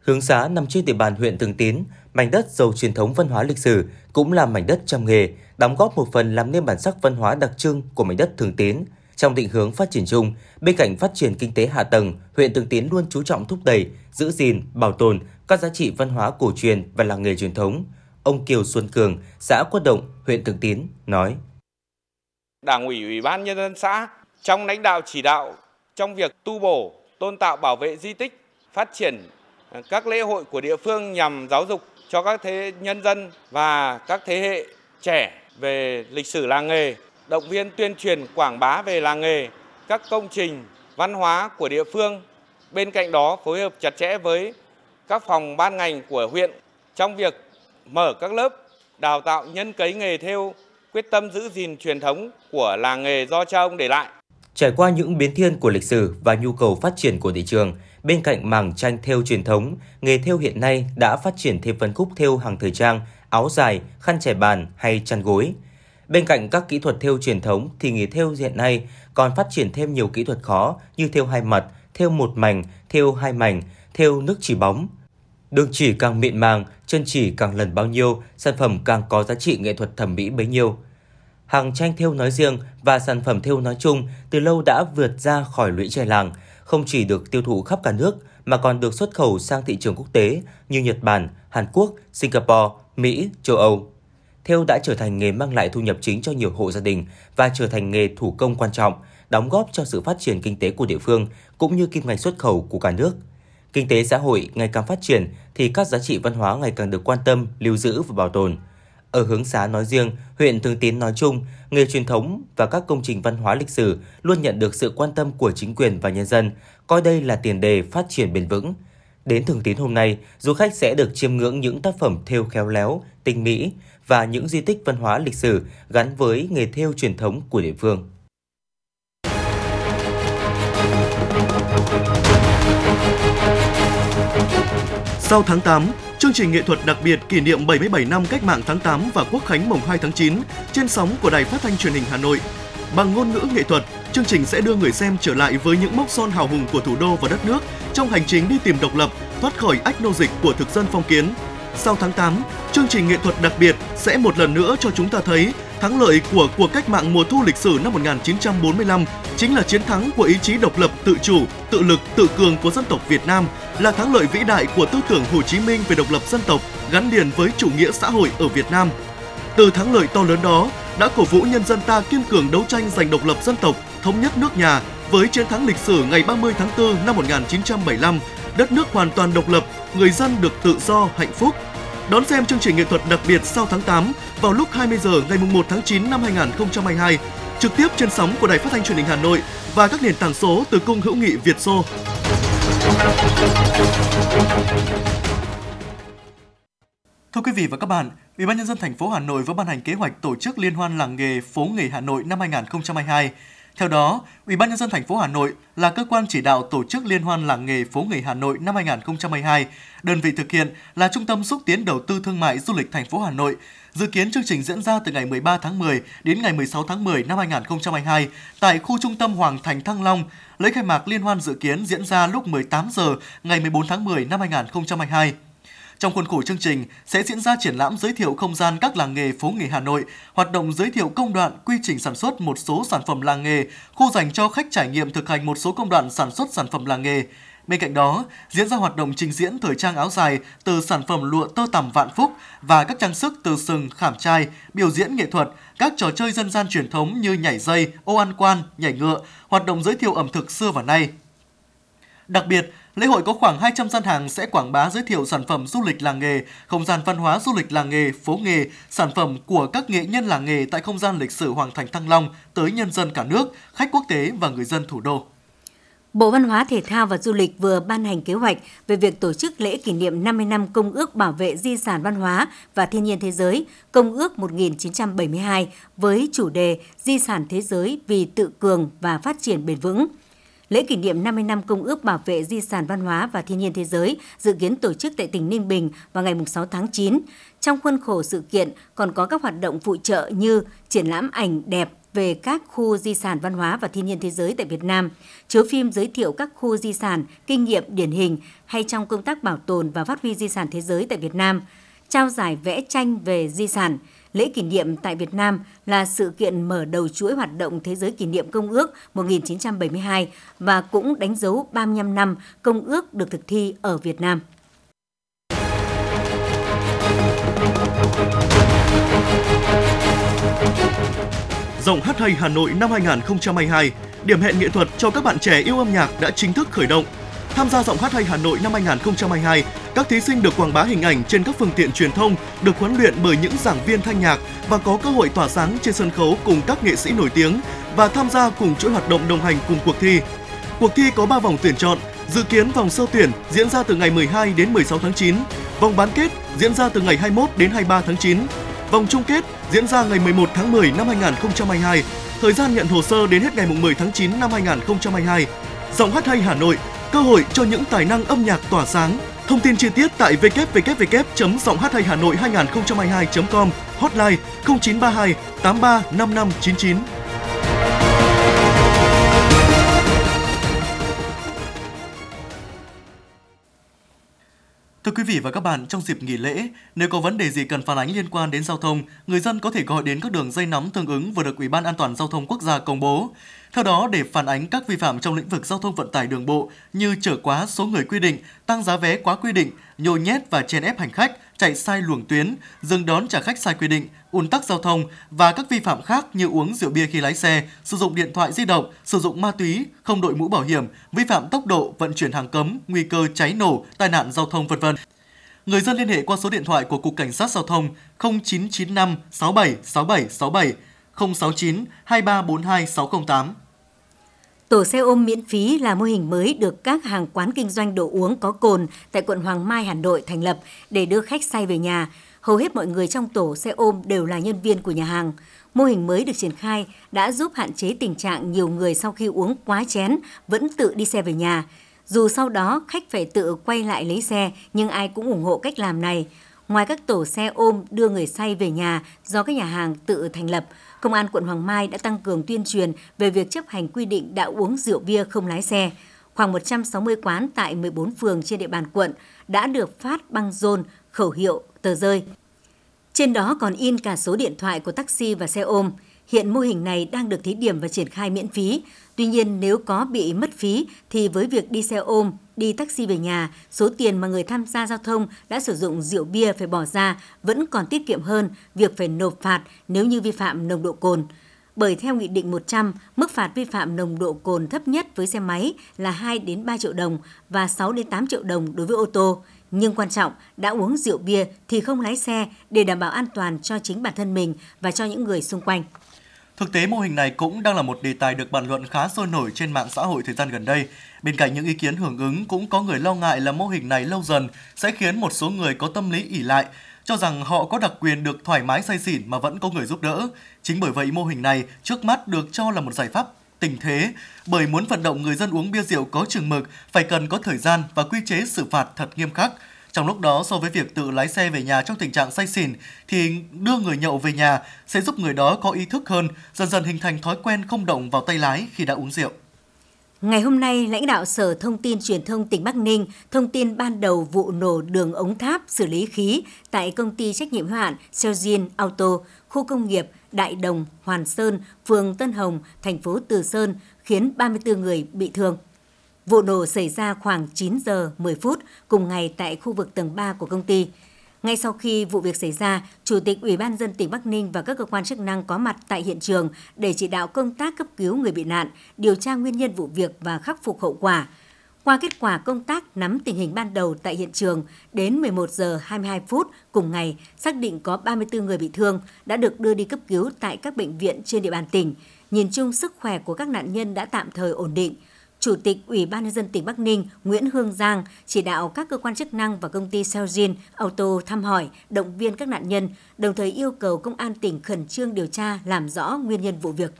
Hướng xá nằm trên địa bàn huyện Thường Tín, mảnh đất giàu truyền thống văn hóa lịch sử, cũng là mảnh đất trong nghề, đóng góp một phần làm nên bản sắc văn hóa đặc trưng của mảnh đất Thường Tín. Trong định hướng phát triển chung, bên cạnh phát triển kinh tế hạ tầng, huyện Thường Tín luôn chú trọng thúc đẩy, giữ gìn, bảo tồn các giá trị văn hóa cổ truyền và làng nghề truyền thống. Ông Kiều Xuân Cường, xã Quất Động, huyện Thường Tín nói: Đảng ủy Ủy ban nhân dân xã trong lãnh đạo chỉ đạo trong việc tu bổ, tôn tạo bảo vệ di tích, phát triển ờ, các lễ hội của địa phương nhằm giáo dục cho các thế nhân dân và các thế hệ trẻ về lịch sử làng nghề, động viên tuyên truyền quảng bá về làng nghề, các công trình văn hóa của địa phương. Bên cạnh đó phối hợp chặt chẽ với các phòng ban ngành của huyện trong việc mở các lớp đào tạo nhân cấy nghề theo quyết tâm giữ gìn truyền thống của làng nghề do cha ông để lại. Trải qua những biến thiên của lịch sử và nhu cầu phát triển của thị trường, bên cạnh mảng tranh thêu truyền thống, nghề thêu hiện nay đã phát triển thêm phân khúc thêu hàng thời trang, áo dài, khăn trải bàn hay chăn gối. Bên cạnh các kỹ thuật thêu truyền thống thì nghề thêu hiện nay còn phát triển thêm nhiều kỹ thuật khó như thêu hai mặt, thêu một mảnh, thêu hai mảnh, thêu nước chỉ bóng. Đường chỉ càng mịn màng, chân chỉ càng lần bao nhiêu, sản phẩm càng có giá trị nghệ thuật thẩm mỹ bấy nhiêu. Hàng tranh thêu nói riêng và sản phẩm thêu nói chung từ lâu đã vượt ra khỏi lũy tre làng, không chỉ được tiêu thụ khắp cả nước mà còn được xuất khẩu sang thị trường quốc tế như Nhật Bản, Hàn Quốc, Singapore, Mỹ, châu Âu. Thêu đã trở thành nghề mang lại thu nhập chính cho nhiều hộ gia đình và trở thành nghề thủ công quan trọng, đóng góp cho sự phát triển kinh tế của địa phương cũng như kim ngạch xuất khẩu của cả nước. Kinh tế xã hội ngày càng phát triển thì các giá trị văn hóa ngày càng được quan tâm, lưu giữ và bảo tồn. Ở hướng xá nói riêng, huyện Thường Tín nói chung, nghề truyền thống và các công trình văn hóa lịch sử luôn nhận được sự quan tâm của chính quyền và nhân dân, coi đây là tiền đề phát triển bền vững. Đến Thường Tín hôm nay, du khách sẽ được chiêm ngưỡng những tác phẩm thêu khéo léo, tinh mỹ và những di tích văn hóa lịch sử gắn với nghề thêu truyền thống của địa phương. Sau tháng 8, chương trình nghệ thuật đặc biệt kỷ niệm 77 năm cách mạng tháng 8 và Quốc khánh mùng 2 tháng 9 trên sóng của Đài Phát thanh Truyền hình Hà Nội. Bằng ngôn ngữ nghệ thuật, chương trình sẽ đưa người xem trở lại với những mốc son hào hùng của thủ đô và đất nước trong hành trình đi tìm độc lập, thoát khỏi ách nô dịch của thực dân phong kiến. Sau tháng 8, chương trình nghệ thuật đặc biệt sẽ một lần nữa cho chúng ta thấy thắng lợi của cuộc cách mạng mùa thu lịch sử năm 1945 chính là chiến thắng của ý chí độc lập, tự chủ, tự lực, tự cường của dân tộc Việt Nam, là thắng lợi vĩ đại của tư tưởng Hồ Chí Minh về độc lập dân tộc gắn liền với chủ nghĩa xã hội ở Việt Nam. Từ thắng lợi to lớn đó đã cổ vũ nhân dân ta kiên cường đấu tranh giành độc lập dân tộc, thống nhất nước nhà với chiến thắng lịch sử ngày 30 tháng 4 năm 1975 đất nước hoàn toàn độc lập, người dân được tự do, hạnh phúc. Đón xem chương trình nghệ thuật đặc biệt sau tháng 8 vào lúc 20 giờ ngày 1 tháng 9 năm 2022, trực tiếp trên sóng của Đài Phát thanh Truyền hình Hà Nội và các nền tảng số từ Cung hữu nghị Việt Xô. Thưa quý vị và các bạn, Ủy ban nhân dân thành phố Hà Nội vừa ban hành kế hoạch tổ chức Liên hoan làng nghề phố nghề Hà Nội năm 2022. Theo đó, Ủy ban nhân dân thành phố Hà Nội là cơ quan chỉ đạo tổ chức Liên hoan làng nghề phố nghề Hà Nội năm 2022. Đơn vị thực hiện là Trung tâm xúc tiến đầu tư thương mại du lịch thành phố Hà Nội. Dự kiến chương trình diễn ra từ ngày 13 tháng 10 đến ngày 16 tháng 10 năm 2022 tại khu trung tâm Hoàng Thành Thăng Long. Lễ khai mạc liên hoan dự kiến diễn ra lúc 18 giờ ngày 14 tháng 10 năm 2022. Trong khuôn khổ chương trình sẽ diễn ra triển lãm giới thiệu không gian các làng nghề phố nghề Hà Nội, hoạt động giới thiệu công đoạn, quy trình sản xuất một số sản phẩm làng nghề, khu dành cho khách trải nghiệm thực hành một số công đoạn sản xuất sản phẩm làng nghề. Bên cạnh đó, diễn ra hoạt động trình diễn thời trang áo dài từ sản phẩm lụa tơ tằm vạn phúc và các trang sức từ sừng, khảm trai, biểu diễn nghệ thuật, các trò chơi dân gian truyền thống như nhảy dây, ô ăn quan, nhảy ngựa, hoạt động giới thiệu ẩm thực xưa và nay. Đặc biệt, lễ hội có khoảng 200 gian hàng sẽ quảng bá giới thiệu sản phẩm du lịch làng nghề, không gian văn hóa du lịch làng nghề, phố nghề, sản phẩm của các nghệ nhân làng nghề tại không gian lịch sử Hoàng Thành Thăng Long tới nhân dân cả nước, khách quốc tế và người dân thủ đô. Bộ Văn hóa Thể thao và Du lịch vừa ban hành kế hoạch về việc tổ chức lễ kỷ niệm 50 năm Công ước Bảo vệ Di sản Văn hóa và Thiên nhiên Thế giới, Công ước 1972 với chủ đề Di sản Thế giới vì tự cường và phát triển bền vững – Lễ kỷ niệm 50 năm Công ước Bảo vệ Di sản Văn hóa và Thiên nhiên Thế giới dự kiến tổ chức tại tỉnh Ninh Bình vào ngày 6 tháng 9. Trong khuôn khổ sự kiện còn có các hoạt động phụ trợ như triển lãm ảnh đẹp về các khu di sản văn hóa và thiên nhiên thế giới tại Việt Nam, chiếu phim giới thiệu các khu di sản, kinh nghiệm điển hình hay trong công tác bảo tồn và phát huy di sản thế giới tại Việt Nam, trao giải vẽ tranh về di sản, Lễ kỷ niệm tại Việt Nam là sự kiện mở đầu chuỗi hoạt động Thế giới kỷ niệm Công ước 1972 và cũng đánh dấu 35 năm Công ước được thực thi ở Việt Nam. Dòng hát hay Hà Nội năm 2022, điểm hẹn nghệ thuật cho các bạn trẻ yêu âm nhạc đã chính thức khởi động. Tham gia giọng hát hay Hà Nội năm 2022, các thí sinh được quảng bá hình ảnh trên các phương tiện truyền thông, được huấn luyện bởi những giảng viên thanh nhạc và có cơ hội tỏa sáng trên sân khấu cùng các nghệ sĩ nổi tiếng và tham gia cùng chuỗi hoạt động đồng hành cùng cuộc thi. Cuộc thi có 3 vòng tuyển chọn, dự kiến vòng sơ tuyển diễn ra từ ngày 12 đến 16 tháng 9, vòng bán kết diễn ra từ ngày 21 đến 23 tháng 9, vòng chung kết diễn ra ngày 11 tháng 10 năm 2022. Thời gian nhận hồ sơ đến hết ngày 10 tháng 9 năm 2022. Giọng hát hay Hà Nội cơ hội cho những tài năng âm nhạc tỏa sáng. Thông tin chi tiết tại www.giongh2hanoi2022.com, hotline 0932 83 5599. Thưa quý vị và các bạn, trong dịp nghỉ lễ, nếu có vấn đề gì cần phản ánh liên quan đến giao thông, người dân có thể gọi đến các đường dây nóng tương ứng vừa được Ủy ban An toàn giao thông quốc gia công bố. Theo đó, để phản ánh các vi phạm trong lĩnh vực giao thông vận tải đường bộ như chở quá số người quy định, tăng giá vé quá quy định, nhồi nhét và chèn ép hành khách, chạy sai luồng tuyến, dừng đón trả khách sai quy định, ùn tắc giao thông và các vi phạm khác như uống rượu bia khi lái xe, sử dụng điện thoại di động, sử dụng ma túy, không đội mũ bảo hiểm, vi phạm tốc độ, vận chuyển hàng cấm, nguy cơ cháy nổ, tai nạn giao thông vân vân. Người dân liên hệ qua số điện thoại của Cục Cảnh sát Giao thông 0995 67 67 67 069 2342 608. Tổ xe ôm miễn phí là mô hình mới được các hàng quán kinh doanh đồ uống có cồn tại quận Hoàng Mai, Hà Nội thành lập để đưa khách say về nhà. Hầu hết mọi người trong tổ xe ôm đều là nhân viên của nhà hàng. Mô hình mới được triển khai đã giúp hạn chế tình trạng nhiều người sau khi uống quá chén vẫn tự đi xe về nhà. Dù sau đó khách phải tự quay lại lấy xe, nhưng ai cũng ủng hộ cách làm này. Ngoài các tổ xe ôm đưa người say về nhà do các nhà hàng tự thành lập, Công an quận Hoàng Mai đã tăng cường tuyên truyền về việc chấp hành quy định đã uống rượu bia không lái xe. Khoảng 160 quán tại 14 phường trên địa bàn quận đã được phát băng rôn, khẩu hiệu, tờ rơi. Trên đó còn in cả số điện thoại của taxi và xe ôm. Hiện mô hình này đang được thí điểm và triển khai miễn phí. Tuy nhiên nếu có bị mất phí thì với việc đi xe ôm, đi taxi về nhà, số tiền mà người tham gia giao thông đã sử dụng rượu bia phải bỏ ra vẫn còn tiết kiệm hơn việc phải nộp phạt nếu như vi phạm nồng độ cồn. bởi theo Nghị định 100, mức phạt vi phạm nồng độ cồn thấp nhất với xe máy là 2 đến 3 triệu đồng và 6 đến 8 triệu đồng đối với ô tô. Nhưng quan trọng, đã uống rượu bia thì không lái xe để đảm bảo an toàn cho chính bản thân mình và cho những người xung quanh. Thực tế mô hình này cũng đang là một đề tài được bàn luận khá sôi nổi trên mạng xã hội thời gian gần đây. Bên cạnh những ý kiến hưởng ứng cũng có người lo ngại là mô hình này lâu dần sẽ khiến một số người có tâm lý ỉ lại, cho rằng họ có đặc quyền được thoải mái say xỉn mà vẫn có người giúp đỡ. Chính bởi vậy mô hình này trước mắt được cho là một giải pháp tình thế, bởi muốn vận động người dân uống bia rượu có chừng mực phải cần có thời gian và quy chế xử phạt thật nghiêm khắc. Trong lúc đó, so với việc tự lái xe về nhà trong tình trạng say xỉn, thì đưa người nhậu về nhà sẽ giúp người đó có ý thức hơn, dần dần hình thành thói quen không động vào tay lái khi đã uống rượu. Ngày hôm nay, lãnh đạo Sở Thông tin Truyền thông tỉnh Bắc Ninh thông tin ban đầu vụ nổ đường ống tháp xử lý khí tại công ty trách nhiệm hữu hạn Celgene Auto, khu công nghiệp Đại Đồng, Hoàn Sơn, phường Tân Hồng, thành phố Từ Sơn, khiến 34 người bị thương. Vụ nổ xảy ra khoảng 9 giờ 10 phút cùng ngày tại khu vực tầng 3 của công ty. Ngay sau khi vụ việc xảy ra, Chủ tịch Ủy ban dân tỉnh Bắc Ninh và các cơ quan chức năng có mặt tại hiện trường để chỉ đạo công tác cấp cứu người bị nạn, điều tra nguyên nhân vụ việc và khắc phục hậu quả. Qua kết quả công tác nắm tình hình ban đầu tại hiện trường, đến 11 giờ 22 phút cùng ngày, xác định có 34 người bị thương đã được đưa đi cấp cứu tại các bệnh viện trên địa bàn tỉnh. Nhìn chung sức khỏe của các nạn nhân đã tạm thời ổn định. Chủ tịch Ủy ban nhân dân tỉnh Bắc Ninh Nguyễn Hương Giang chỉ đạo các cơ quan chức năng và công ty Seojin Auto thăm hỏi, động viên các nạn nhân, đồng thời yêu cầu công an tỉnh khẩn trương điều tra làm rõ nguyên nhân vụ việc.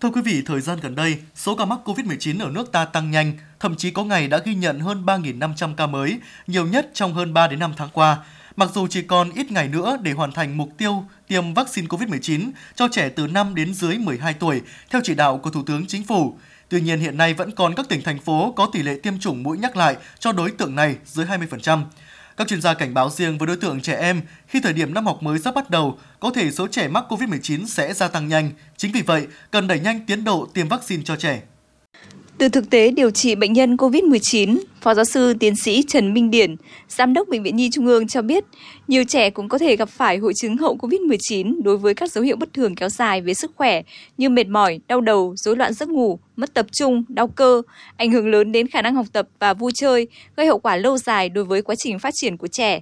Thưa quý vị, thời gian gần đây, số ca mắc COVID-19 ở nước ta tăng nhanh, thậm chí có ngày đã ghi nhận hơn 3.500 ca mới, nhiều nhất trong hơn 3 đến 5 tháng qua. Mặc dù chỉ còn ít ngày nữa để hoàn thành mục tiêu tiêm vaccine COVID-19 cho trẻ từ 5 đến dưới 12 tuổi, theo chỉ đạo của Thủ tướng Chính phủ, Tuy nhiên hiện nay vẫn còn các tỉnh thành phố có tỷ lệ tiêm chủng mũi nhắc lại cho đối tượng này dưới 20%. Các chuyên gia cảnh báo riêng với đối tượng trẻ em, khi thời điểm năm học mới sắp bắt đầu, có thể số trẻ mắc COVID-19 sẽ gia tăng nhanh. Chính vì vậy, cần đẩy nhanh tiến độ tiêm vaccine cho trẻ. Từ thực tế điều trị bệnh nhân COVID-19, Phó giáo sư tiến sĩ Trần Minh Điển, Giám đốc Bệnh viện Nhi Trung ương cho biết, nhiều trẻ cũng có thể gặp phải hội chứng hậu COVID-19 đối với các dấu hiệu bất thường kéo dài về sức khỏe như mệt mỏi, đau đầu, rối loạn giấc ngủ, mất tập trung, đau cơ, ảnh hưởng lớn đến khả năng học tập và vui chơi, gây hậu quả lâu dài đối với quá trình phát triển của trẻ.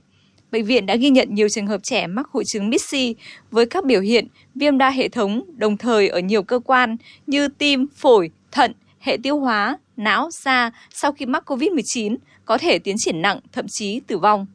Bệnh viện đã ghi nhận nhiều trường hợp trẻ mắc hội chứng MIS-C với các biểu hiện viêm đa hệ thống đồng thời ở nhiều cơ quan như tim, phổi, thận, hệ tiêu hóa, não, da sau khi mắc COVID-19 có thể tiến triển nặng, thậm chí tử vong.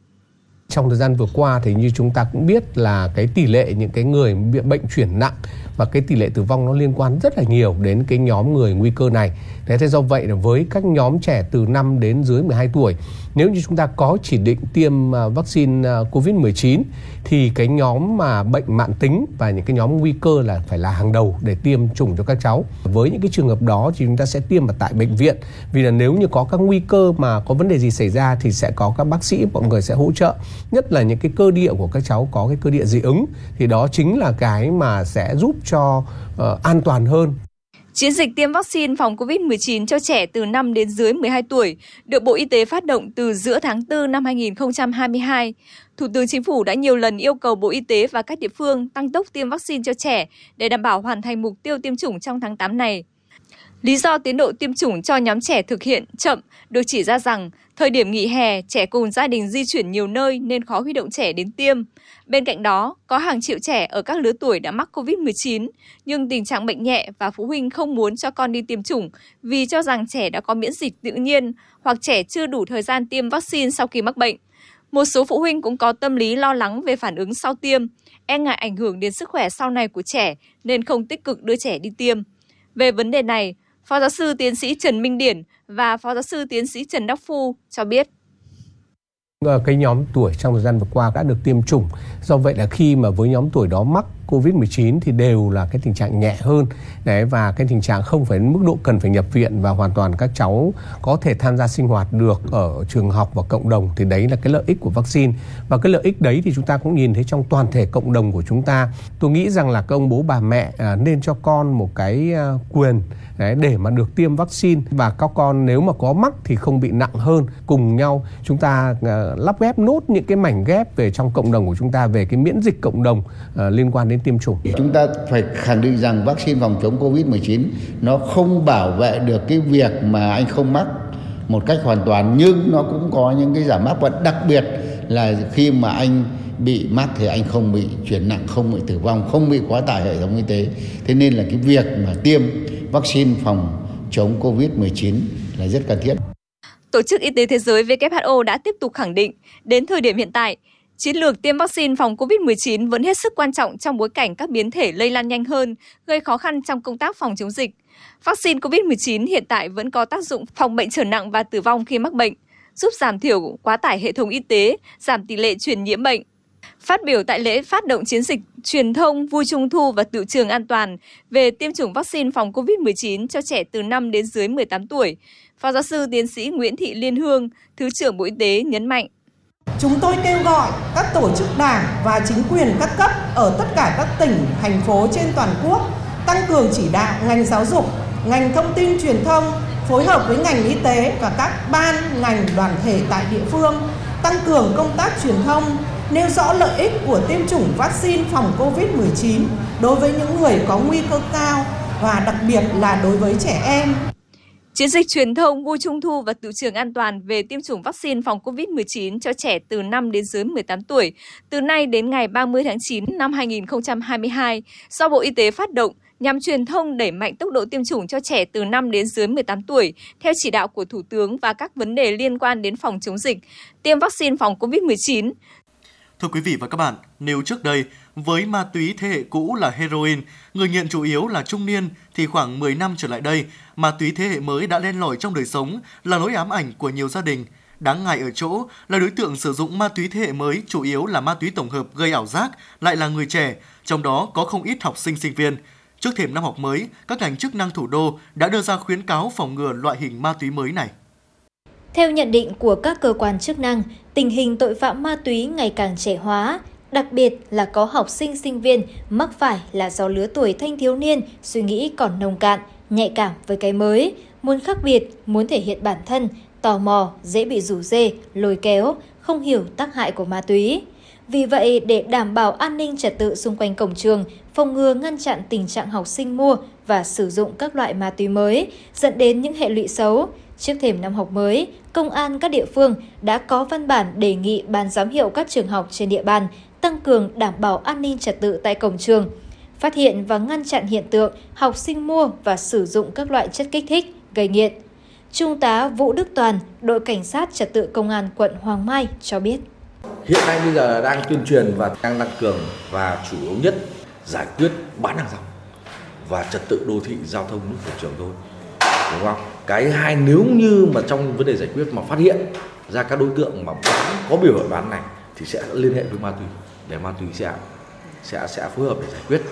Trong thời gian vừa qua thì như chúng ta cũng biết là cái tỷ lệ những cái người bị bệnh chuyển nặng và cái tỷ lệ tử vong nó liên quan rất là nhiều đến cái nhóm người nguy cơ này. Thế thế do vậy là với các nhóm trẻ từ 5 đến dưới 12 tuổi, nếu như chúng ta có chỉ định tiêm à, vaccine à, COVID-19 thì cái nhóm mà bệnh mạng tính và những cái nhóm nguy cơ là phải là hàng đầu để tiêm chủng cho các cháu. Với những cái trường hợp đó thì chúng ta sẽ tiêm ở tại bệnh viện vì là nếu như có các nguy cơ mà có vấn đề gì xảy ra thì sẽ có các bác sĩ mọi người sẽ hỗ trợ nhất là những cái cơ địa của các cháu có cái cơ địa dị ứng thì đó chính là cái mà sẽ giúp cho uh, an toàn hơn. Chiến dịch tiêm vaccine phòng COVID-19 cho trẻ từ 5 đến dưới 12 tuổi được Bộ Y tế phát động từ giữa tháng 4 năm 2022. Thủ tướng Chính phủ đã nhiều lần yêu cầu Bộ Y tế và các địa phương tăng tốc tiêm vaccine cho trẻ để đảm bảo hoàn thành mục tiêu tiêm chủng trong tháng 8 này. Lý do tiến độ tiêm chủng cho nhóm trẻ thực hiện chậm được chỉ ra rằng thời điểm nghỉ hè, trẻ cùng gia đình di chuyển nhiều nơi nên khó huy động trẻ đến tiêm. Bên cạnh đó, có hàng triệu trẻ ở các lứa tuổi đã mắc COVID-19, nhưng tình trạng bệnh nhẹ và phụ huynh không muốn cho con đi tiêm chủng vì cho rằng trẻ đã có miễn dịch tự nhiên hoặc trẻ chưa đủ thời gian tiêm vaccine sau khi mắc bệnh. Một số phụ huynh cũng có tâm lý lo lắng về phản ứng sau tiêm, e ngại ảnh hưởng đến sức khỏe sau này của trẻ nên không tích cực đưa trẻ đi tiêm. Về vấn đề này, Phó giáo sư tiến sĩ Trần Minh Điển và Phó giáo sư tiến sĩ Trần Đắc Phu cho biết. Vâng, cái nhóm tuổi trong thời gian vừa qua đã được tiêm chủng. Do vậy là khi mà với nhóm tuổi đó mắc Covid-19 thì đều là cái tình trạng nhẹ hơn. Đấy và cái tình trạng không phải mức độ cần phải nhập viện và hoàn toàn các cháu có thể tham gia sinh hoạt được ở trường học và cộng đồng thì đấy là cái lợi ích của vaccine. Và cái lợi ích đấy thì chúng ta cũng nhìn thấy trong toàn thể cộng đồng của chúng ta. Tôi nghĩ rằng là các ông bố bà mẹ à, nên cho con một cái à, quyền đấy, để mà được tiêm vaccine. Và các con nếu mà có mắc thì không bị nặng hơn. Cùng nhau chúng ta à, lắp ghép nốt những cái mảnh ghép về trong cộng đồng của chúng ta về cái miễn dịch cộng đồng à, liên quan đến tiêm chủng. Chúng ta phải khẳng định rằng vaccine phòng chống Covid-19 nó không bảo vệ được cái việc mà anh không mắc một cách hoàn toàn nhưng nó cũng có những cái giảm mắc và đặc biệt là khi mà anh bị mắc thì anh không bị chuyển nặng, không bị tử vong, không bị quá tải hệ thống y tế. Thế nên là cái việc mà tiêm vaccine phòng chống Covid-19 là rất cần thiết. Tổ chức Y tế Thế giới WHO đã tiếp tục khẳng định, đến thời điểm hiện tại, chiến lược tiêm vaccine phòng COVID-19 vẫn hết sức quan trọng trong bối cảnh các biến thể lây lan nhanh hơn, gây khó khăn trong công tác phòng chống dịch. Vaccine COVID-19 hiện tại vẫn có tác dụng phòng bệnh trở nặng và tử vong khi mắc bệnh, giúp giảm thiểu quá tải hệ thống y tế, giảm tỷ lệ truyền nhiễm bệnh. Phát biểu tại lễ phát động chiến dịch truyền thông vui trung thu và tự trường an toàn về tiêm chủng vaccine phòng COVID-19 cho trẻ từ 5 đến dưới 18 tuổi, Phó giáo sư tiến sĩ Nguyễn Thị Liên Hương, Thứ trưởng Bộ Y tế nhấn mạnh. Chúng tôi kêu gọi các tổ chức đảng và chính quyền các cấp ở tất cả các tỉnh, thành phố trên toàn quốc tăng cường chỉ đạo ngành giáo dục, ngành thông tin truyền thông phối hợp với ngành y tế và các ban ngành đoàn thể tại địa phương tăng cường công tác truyền thông nêu rõ lợi ích của tiêm chủng vaccine phòng COVID-19 đối với những người có nguy cơ cao và đặc biệt là đối với trẻ em. Chiến dịch truyền thông vui trung thu và tự trường an toàn về tiêm chủng vaccine phòng COVID-19 cho trẻ từ 5 đến dưới 18 tuổi từ nay đến ngày 30 tháng 9 năm 2022 do Bộ Y tế phát động nhằm truyền thông đẩy mạnh tốc độ tiêm chủng cho trẻ từ 5 đến dưới 18 tuổi theo chỉ đạo của Thủ tướng và các vấn đề liên quan đến phòng chống dịch, tiêm vaccine phòng COVID-19. Thưa quý vị và các bạn, nếu trước đây với ma túy thế hệ cũ là heroin, người nghiện chủ yếu là trung niên thì khoảng 10 năm trở lại đây, ma túy thế hệ mới đã len lỏi trong đời sống là nỗi ám ảnh của nhiều gia đình. Đáng ngại ở chỗ là đối tượng sử dụng ma túy thế hệ mới chủ yếu là ma túy tổng hợp gây ảo giác, lại là người trẻ, trong đó có không ít học sinh sinh viên. Trước thềm năm học mới, các ngành chức năng thủ đô đã đưa ra khuyến cáo phòng ngừa loại hình ma túy mới này. Theo nhận định của các cơ quan chức năng, tình hình tội phạm ma túy ngày càng trẻ hóa, đặc biệt là có học sinh sinh viên mắc phải là do lứa tuổi thanh thiếu niên suy nghĩ còn nông cạn, nhạy cảm với cái mới, muốn khác biệt, muốn thể hiện bản thân, tò mò, dễ bị rủ dê, lôi kéo, không hiểu tác hại của ma túy. Vì vậy, để đảm bảo an ninh trật tự xung quanh cổng trường, phòng ngừa ngăn chặn tình trạng học sinh mua và sử dụng các loại ma túy mới, dẫn đến những hệ lụy xấu, Trước thềm năm học mới, công an các địa phương đã có văn bản đề nghị ban giám hiệu các trường học trên địa bàn tăng cường đảm bảo an ninh trật tự tại cổng trường, phát hiện và ngăn chặn hiện tượng học sinh mua và sử dụng các loại chất kích thích, gây nghiện. Trung tá Vũ Đức Toàn, đội cảnh sát trật tự công an quận Hoàng Mai cho biết. Hiện nay bây giờ đang tuyên truyền và đang tăng cường và chủ yếu nhất giải quyết bán hàng rong và trật tự đô thị giao thông nước của trường thôi. Đúng không? Cái hai nếu như mà trong vấn đề giải quyết mà phát hiện ra các đối tượng mà bán có biểu hiện bán này thì sẽ liên hệ với ma túy để ma túy sẽ sẽ sẽ phối hợp để giải quyết.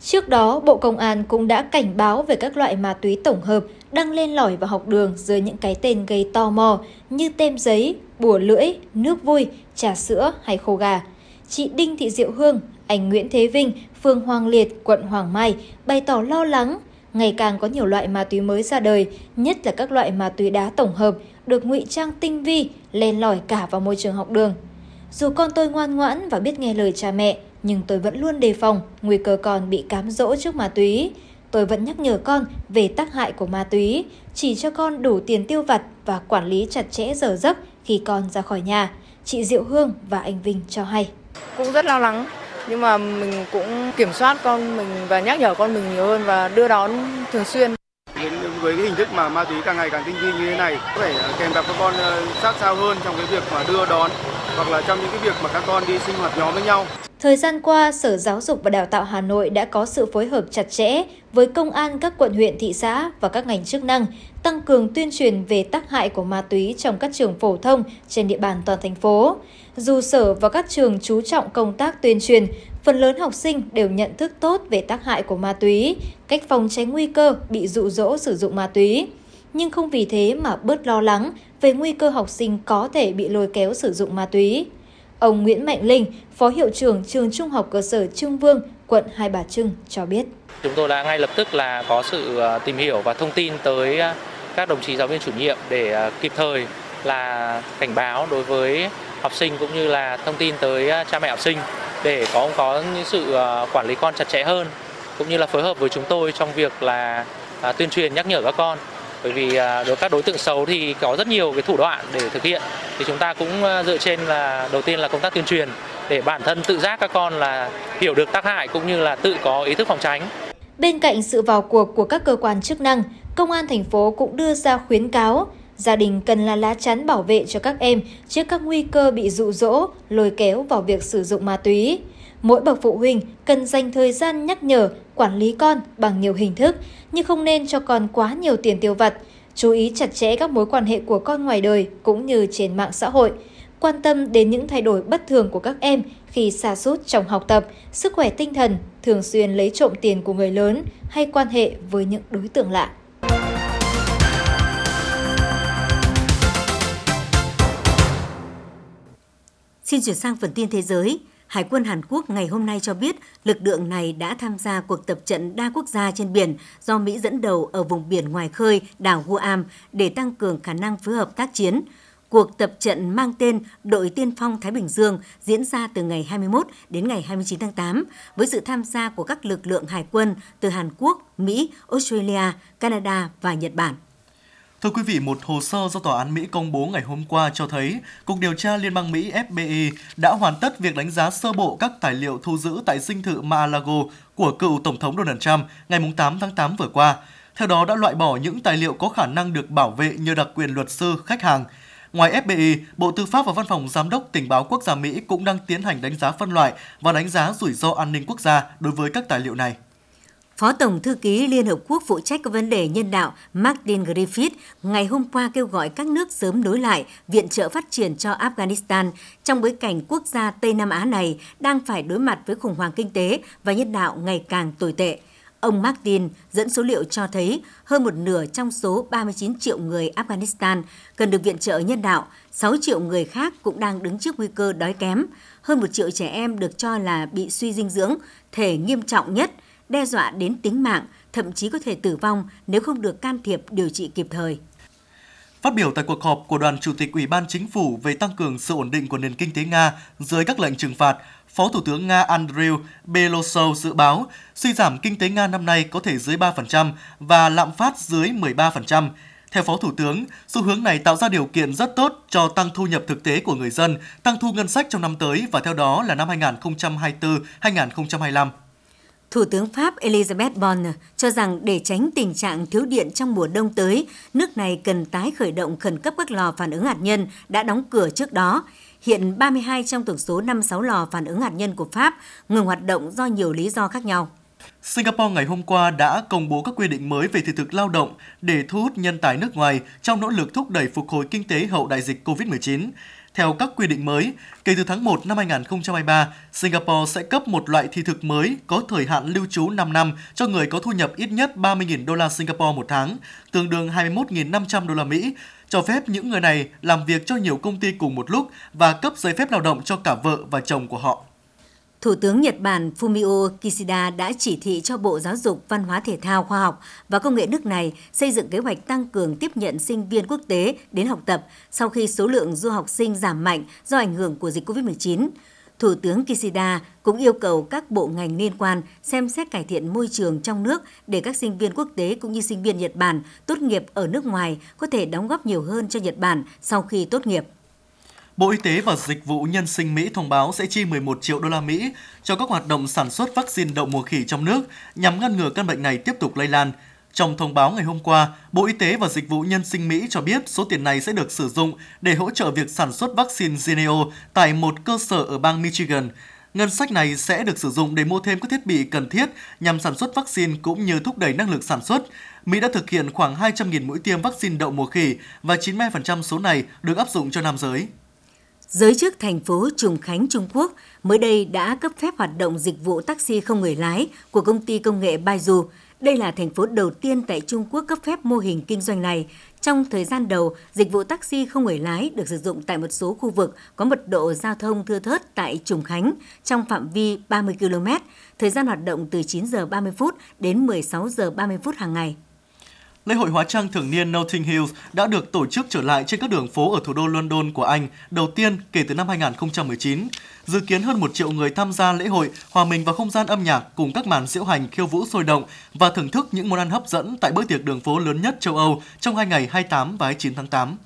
Trước đó, Bộ Công an cũng đã cảnh báo về các loại ma túy tổng hợp đang lên lỏi vào học đường dưới những cái tên gây tò mò như tem giấy, bùa lưỡi, nước vui, trà sữa hay khô gà. Chị Đinh Thị Diệu Hương, anh Nguyễn Thế Vinh, phường Hoàng Liệt, quận Hoàng Mai bày tỏ lo lắng ngày càng có nhiều loại ma túy mới ra đời, nhất là các loại ma túy đá tổng hợp được ngụy trang tinh vi, len lỏi cả vào môi trường học đường. Dù con tôi ngoan ngoãn và biết nghe lời cha mẹ, nhưng tôi vẫn luôn đề phòng nguy cơ con bị cám dỗ trước ma túy. Tôi vẫn nhắc nhở con về tác hại của ma túy, chỉ cho con đủ tiền tiêu vặt và quản lý chặt chẽ giờ giấc khi con ra khỏi nhà. Chị Diệu Hương và anh Vinh cho hay. Cũng rất lo lắng nhưng mà mình cũng kiểm soát con mình và nhắc nhở con mình nhiều hơn và đưa đón thường xuyên với cái hình thức mà ma túy càng ngày càng tinh vi như thế này có thể kèm cặp các con ờ, sát sao hơn trong cái việc mà đưa đón hoặc là trong những cái việc mà các con đi sinh hoạt nhóm với nhau. Thời gian qua, Sở Giáo dục và Đào tạo Hà Nội đã có sự phối hợp chặt chẽ với công an các quận huyện thị xã và các ngành chức năng tăng cường tuyên truyền về tác hại của ma túy trong các trường phổ thông trên địa bàn toàn thành phố. Dù Sở và các trường chú trọng công tác tuyên truyền, phần lớn học sinh đều nhận thức tốt về tác hại của ma túy, cách phòng tránh nguy cơ bị dụ dỗ sử dụng ma túy. Nhưng không vì thế mà bớt lo lắng về nguy cơ học sinh có thể bị lôi kéo sử dụng ma túy. Ông Nguyễn Mạnh Linh, Phó Hiệu trưởng Trường Trung học cơ sở Trương Vương, quận Hai Bà Trưng cho biết. Chúng tôi đã ngay lập tức là có sự ờ, tìm hiểu và thông tin tới ờ, các đồng chí giáo viên chủ nhiệm để ờ, kịp thời là cảnh báo đối với học sinh cũng như là thông tin tới cha mẹ học sinh để có có những sự quản lý con chặt chẽ hơn cũng như là phối hợp với chúng tôi trong việc là tuyên truyền nhắc nhở các con bởi vì à, đối các đối tượng xấu thì có rất nhiều cái thủ đoạn để thực hiện thì chúng ta cũng à, dựa trên là đầu tiên là công tác tuyên truyền để bản thân tự giác các con là hiểu được tác hại cũng như là tự có ý thức phòng tránh. Bên cạnh sự vào cuộc của các cơ quan chức năng, công an thành phố cũng đưa ra khuyến cáo gia đình cần là lá chắn bảo vệ cho các em trước các nguy cơ bị dụ dỗ, lôi kéo vào việc sử dụng ma túy. Mỗi bậc phụ huynh cần dành thời gian nhắc nhở, quản lý con bằng nhiều hình thức, nhưng không nên cho con quá nhiều tiền tiêu vặt. Chú ý chặt chẽ các mối quan hệ của con ngoài đời cũng như trên mạng xã hội. Quan tâm đến những thay đổi bất thường của các em khi xa sút trong học tập, sức khỏe tinh thần, thường xuyên lấy trộm tiền của người lớn hay quan hệ với những đối tượng lạ. Xin chuyển sang phần tin thế giới. Hải quân Hàn Quốc ngày hôm nay cho biết lực lượng này đã tham gia cuộc tập trận đa quốc gia trên biển do Mỹ dẫn đầu ở vùng biển ngoài khơi đảo Guam để tăng cường khả năng phối hợp tác chiến. Cuộc tập trận mang tên Đội Tiên phong Thái Bình Dương diễn ra từ ngày 21 đến ngày 29 tháng 8 với sự tham gia của các lực lượng hải quân từ Hàn Quốc, Mỹ, Australia, Canada và Nhật Bản. Thưa quý vị, một hồ sơ do Tòa án Mỹ công bố ngày hôm qua cho thấy Cục Điều tra Liên bang Mỹ FBI đã hoàn tất việc đánh giá sơ bộ các tài liệu thu giữ tại dinh thự Mar-a-Lago của cựu Tổng thống Donald Trump ngày 8 tháng 8 vừa qua. Theo đó đã loại bỏ những tài liệu có khả năng được bảo vệ nhờ đặc quyền luật sư khách hàng. Ngoài FBI, Bộ Tư pháp và Văn phòng Giám đốc Tình báo Quốc gia Mỹ cũng đang tiến hành đánh giá phân loại và đánh giá rủi ro an ninh quốc gia đối với các tài liệu này. Phó Tổng Thư ký Liên Hợp Quốc phụ trách các vấn đề nhân đạo Martin Griffith ngày hôm qua kêu gọi các nước sớm đối lại viện trợ phát triển cho Afghanistan trong bối cảnh quốc gia Tây Nam Á này đang phải đối mặt với khủng hoảng kinh tế và nhân đạo ngày càng tồi tệ. Ông Martin dẫn số liệu cho thấy hơn một nửa trong số 39 triệu người Afghanistan cần được viện trợ nhân đạo, 6 triệu người khác cũng đang đứng trước nguy cơ đói kém. Hơn một triệu trẻ em được cho là bị suy dinh dưỡng, thể nghiêm trọng nhất, đe dọa đến tính mạng, thậm chí có thể tử vong nếu không được can thiệp điều trị kịp thời. Phát biểu tại cuộc họp của đoàn Chủ tịch Ủy ban Chính phủ về tăng cường sự ổn định của nền kinh tế Nga dưới các lệnh trừng phạt, Phó Thủ tướng Nga Andriy Belosov dự báo suy giảm kinh tế Nga năm nay có thể dưới 3% và lạm phát dưới 13%. Theo Phó Thủ tướng, xu hướng này tạo ra điều kiện rất tốt cho tăng thu nhập thực tế của người dân, tăng thu ngân sách trong năm tới và theo đó là năm 2024-2025. Thủ tướng Pháp Elizabeth Borne cho rằng để tránh tình trạng thiếu điện trong mùa đông tới, nước này cần tái khởi động khẩn cấp các lò phản ứng hạt nhân đã đóng cửa trước đó. Hiện 32 trong tổng số 56 lò phản ứng hạt nhân của Pháp ngừng hoạt động do nhiều lý do khác nhau. Singapore ngày hôm qua đã công bố các quy định mới về thị thực lao động để thu hút nhân tài nước ngoài trong nỗ lực thúc đẩy phục hồi kinh tế hậu đại dịch COVID-19. Theo các quy định mới, kể từ tháng 1 năm 2023, Singapore sẽ cấp một loại thị thực mới có thời hạn lưu trú 5 năm cho người có thu nhập ít nhất 30.000 đô la Singapore một tháng, tương đương 21.500 đô la Mỹ, cho phép những người này làm việc cho nhiều công ty cùng một lúc và cấp giấy phép lao động cho cả vợ và chồng của họ. Thủ tướng Nhật Bản Fumio Kishida đã chỉ thị cho Bộ Giáo dục, Văn hóa Thể thao, Khoa học và Công nghệ nước này xây dựng kế hoạch tăng cường tiếp nhận sinh viên quốc tế đến học tập sau khi số lượng du học sinh giảm mạnh do ảnh hưởng của dịch COVID-19. Thủ tướng Kishida cũng yêu cầu các bộ ngành liên quan xem xét cải thiện môi trường trong nước để các sinh viên quốc tế cũng như sinh viên Nhật Bản tốt nghiệp ở nước ngoài có thể đóng góp nhiều hơn cho Nhật Bản sau khi tốt nghiệp. Bộ Y tế và Dịch vụ Nhân sinh Mỹ thông báo sẽ chi 11 triệu đô la Mỹ cho các hoạt động sản xuất vaccine đậu mùa khỉ trong nước nhằm ngăn ngừa căn bệnh này tiếp tục lây lan. Trong thông báo ngày hôm qua, Bộ Y tế và Dịch vụ Nhân sinh Mỹ cho biết số tiền này sẽ được sử dụng để hỗ trợ việc sản xuất vaccine Geneo tại một cơ sở ở bang Michigan. Ngân sách này sẽ được sử dụng để mua thêm các thiết bị cần thiết nhằm sản xuất vaccine cũng như thúc đẩy năng lực sản xuất. Mỹ đã thực hiện khoảng 200.000 mũi tiêm vaccine đậu mùa khỉ và 92% số này được áp dụng cho nam giới. Giới chức thành phố Trùng Khánh, Trung Quốc mới đây đã cấp phép hoạt động dịch vụ taxi không người lái của công ty công nghệ Baidu. Đây là thành phố đầu tiên tại Trung Quốc cấp phép mô hình kinh doanh này. Trong thời gian đầu, dịch vụ taxi không người lái được sử dụng tại một số khu vực có mật độ giao thông thưa thớt tại Trùng Khánh trong phạm vi 30 km, thời gian hoạt động từ 9 giờ 30 phút đến 16 giờ 30 phút hàng ngày. Lễ hội hóa trang thường niên Notting Hill đã được tổ chức trở lại trên các đường phố ở thủ đô London của Anh đầu tiên kể từ năm 2019. Dự kiến hơn 1 triệu người tham gia lễ hội hòa mình vào không gian âm nhạc cùng các màn diễu hành khiêu vũ sôi động và thưởng thức những món ăn hấp dẫn tại bữa tiệc đường phố lớn nhất châu Âu trong hai ngày 28 và 29 tháng 8.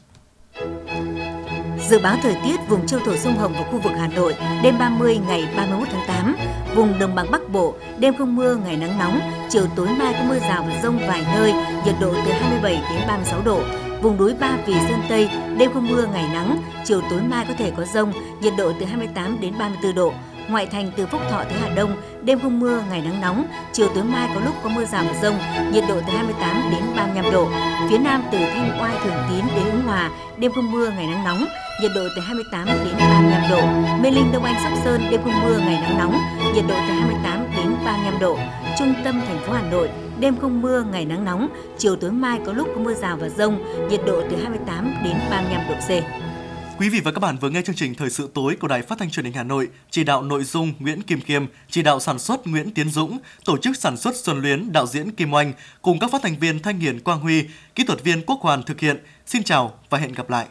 Dự báo thời tiết vùng châu thổ sông Hồng và khu vực Hà Nội đêm 30 ngày 31 tháng 8, vùng đồng bằng Bắc Bộ đêm không mưa ngày nắng nóng, chiều tối mai có mưa rào và rông vài nơi, nhiệt độ từ 27 đến 36 độ. Vùng núi Ba Vì Sơn Tây đêm không mưa ngày nắng, chiều tối mai có thể có rông, nhiệt độ từ 28 đến 34 độ. Ngoại thành từ Phúc Thọ tới Hà Đông, đêm không mưa, ngày nắng nóng, chiều tối mai có lúc có mưa rào và rông, nhiệt độ từ 28 đến 35 độ. Phía Nam từ Thanh Oai, Thường Tín đến Ứng Hòa, đêm không mưa, ngày nắng nóng, nhiệt độ từ 28 đến 35 độ. Mê Linh, Đông Anh, Sóc Sơn, đêm không mưa, ngày nắng nóng, nhiệt độ từ 28 đến 35 độ. Trung tâm thành phố Hà Nội, đêm không mưa, ngày nắng nóng, chiều tối mai có lúc có mưa rào và rông, nhiệt độ từ 28 đến 35 độ C. Quý vị và các bạn vừa nghe chương trình Thời sự tối của Đài Phát thanh Truyền hình Hà Nội, chỉ đạo nội dung Nguyễn Kim Kiêm, chỉ đạo sản xuất Nguyễn Tiến Dũng, tổ chức sản xuất Xuân Luyến, đạo diễn Kim Oanh cùng các phát thanh viên Thanh Hiền Quang Huy, kỹ thuật viên Quốc Hoàn thực hiện. Xin chào và hẹn gặp lại.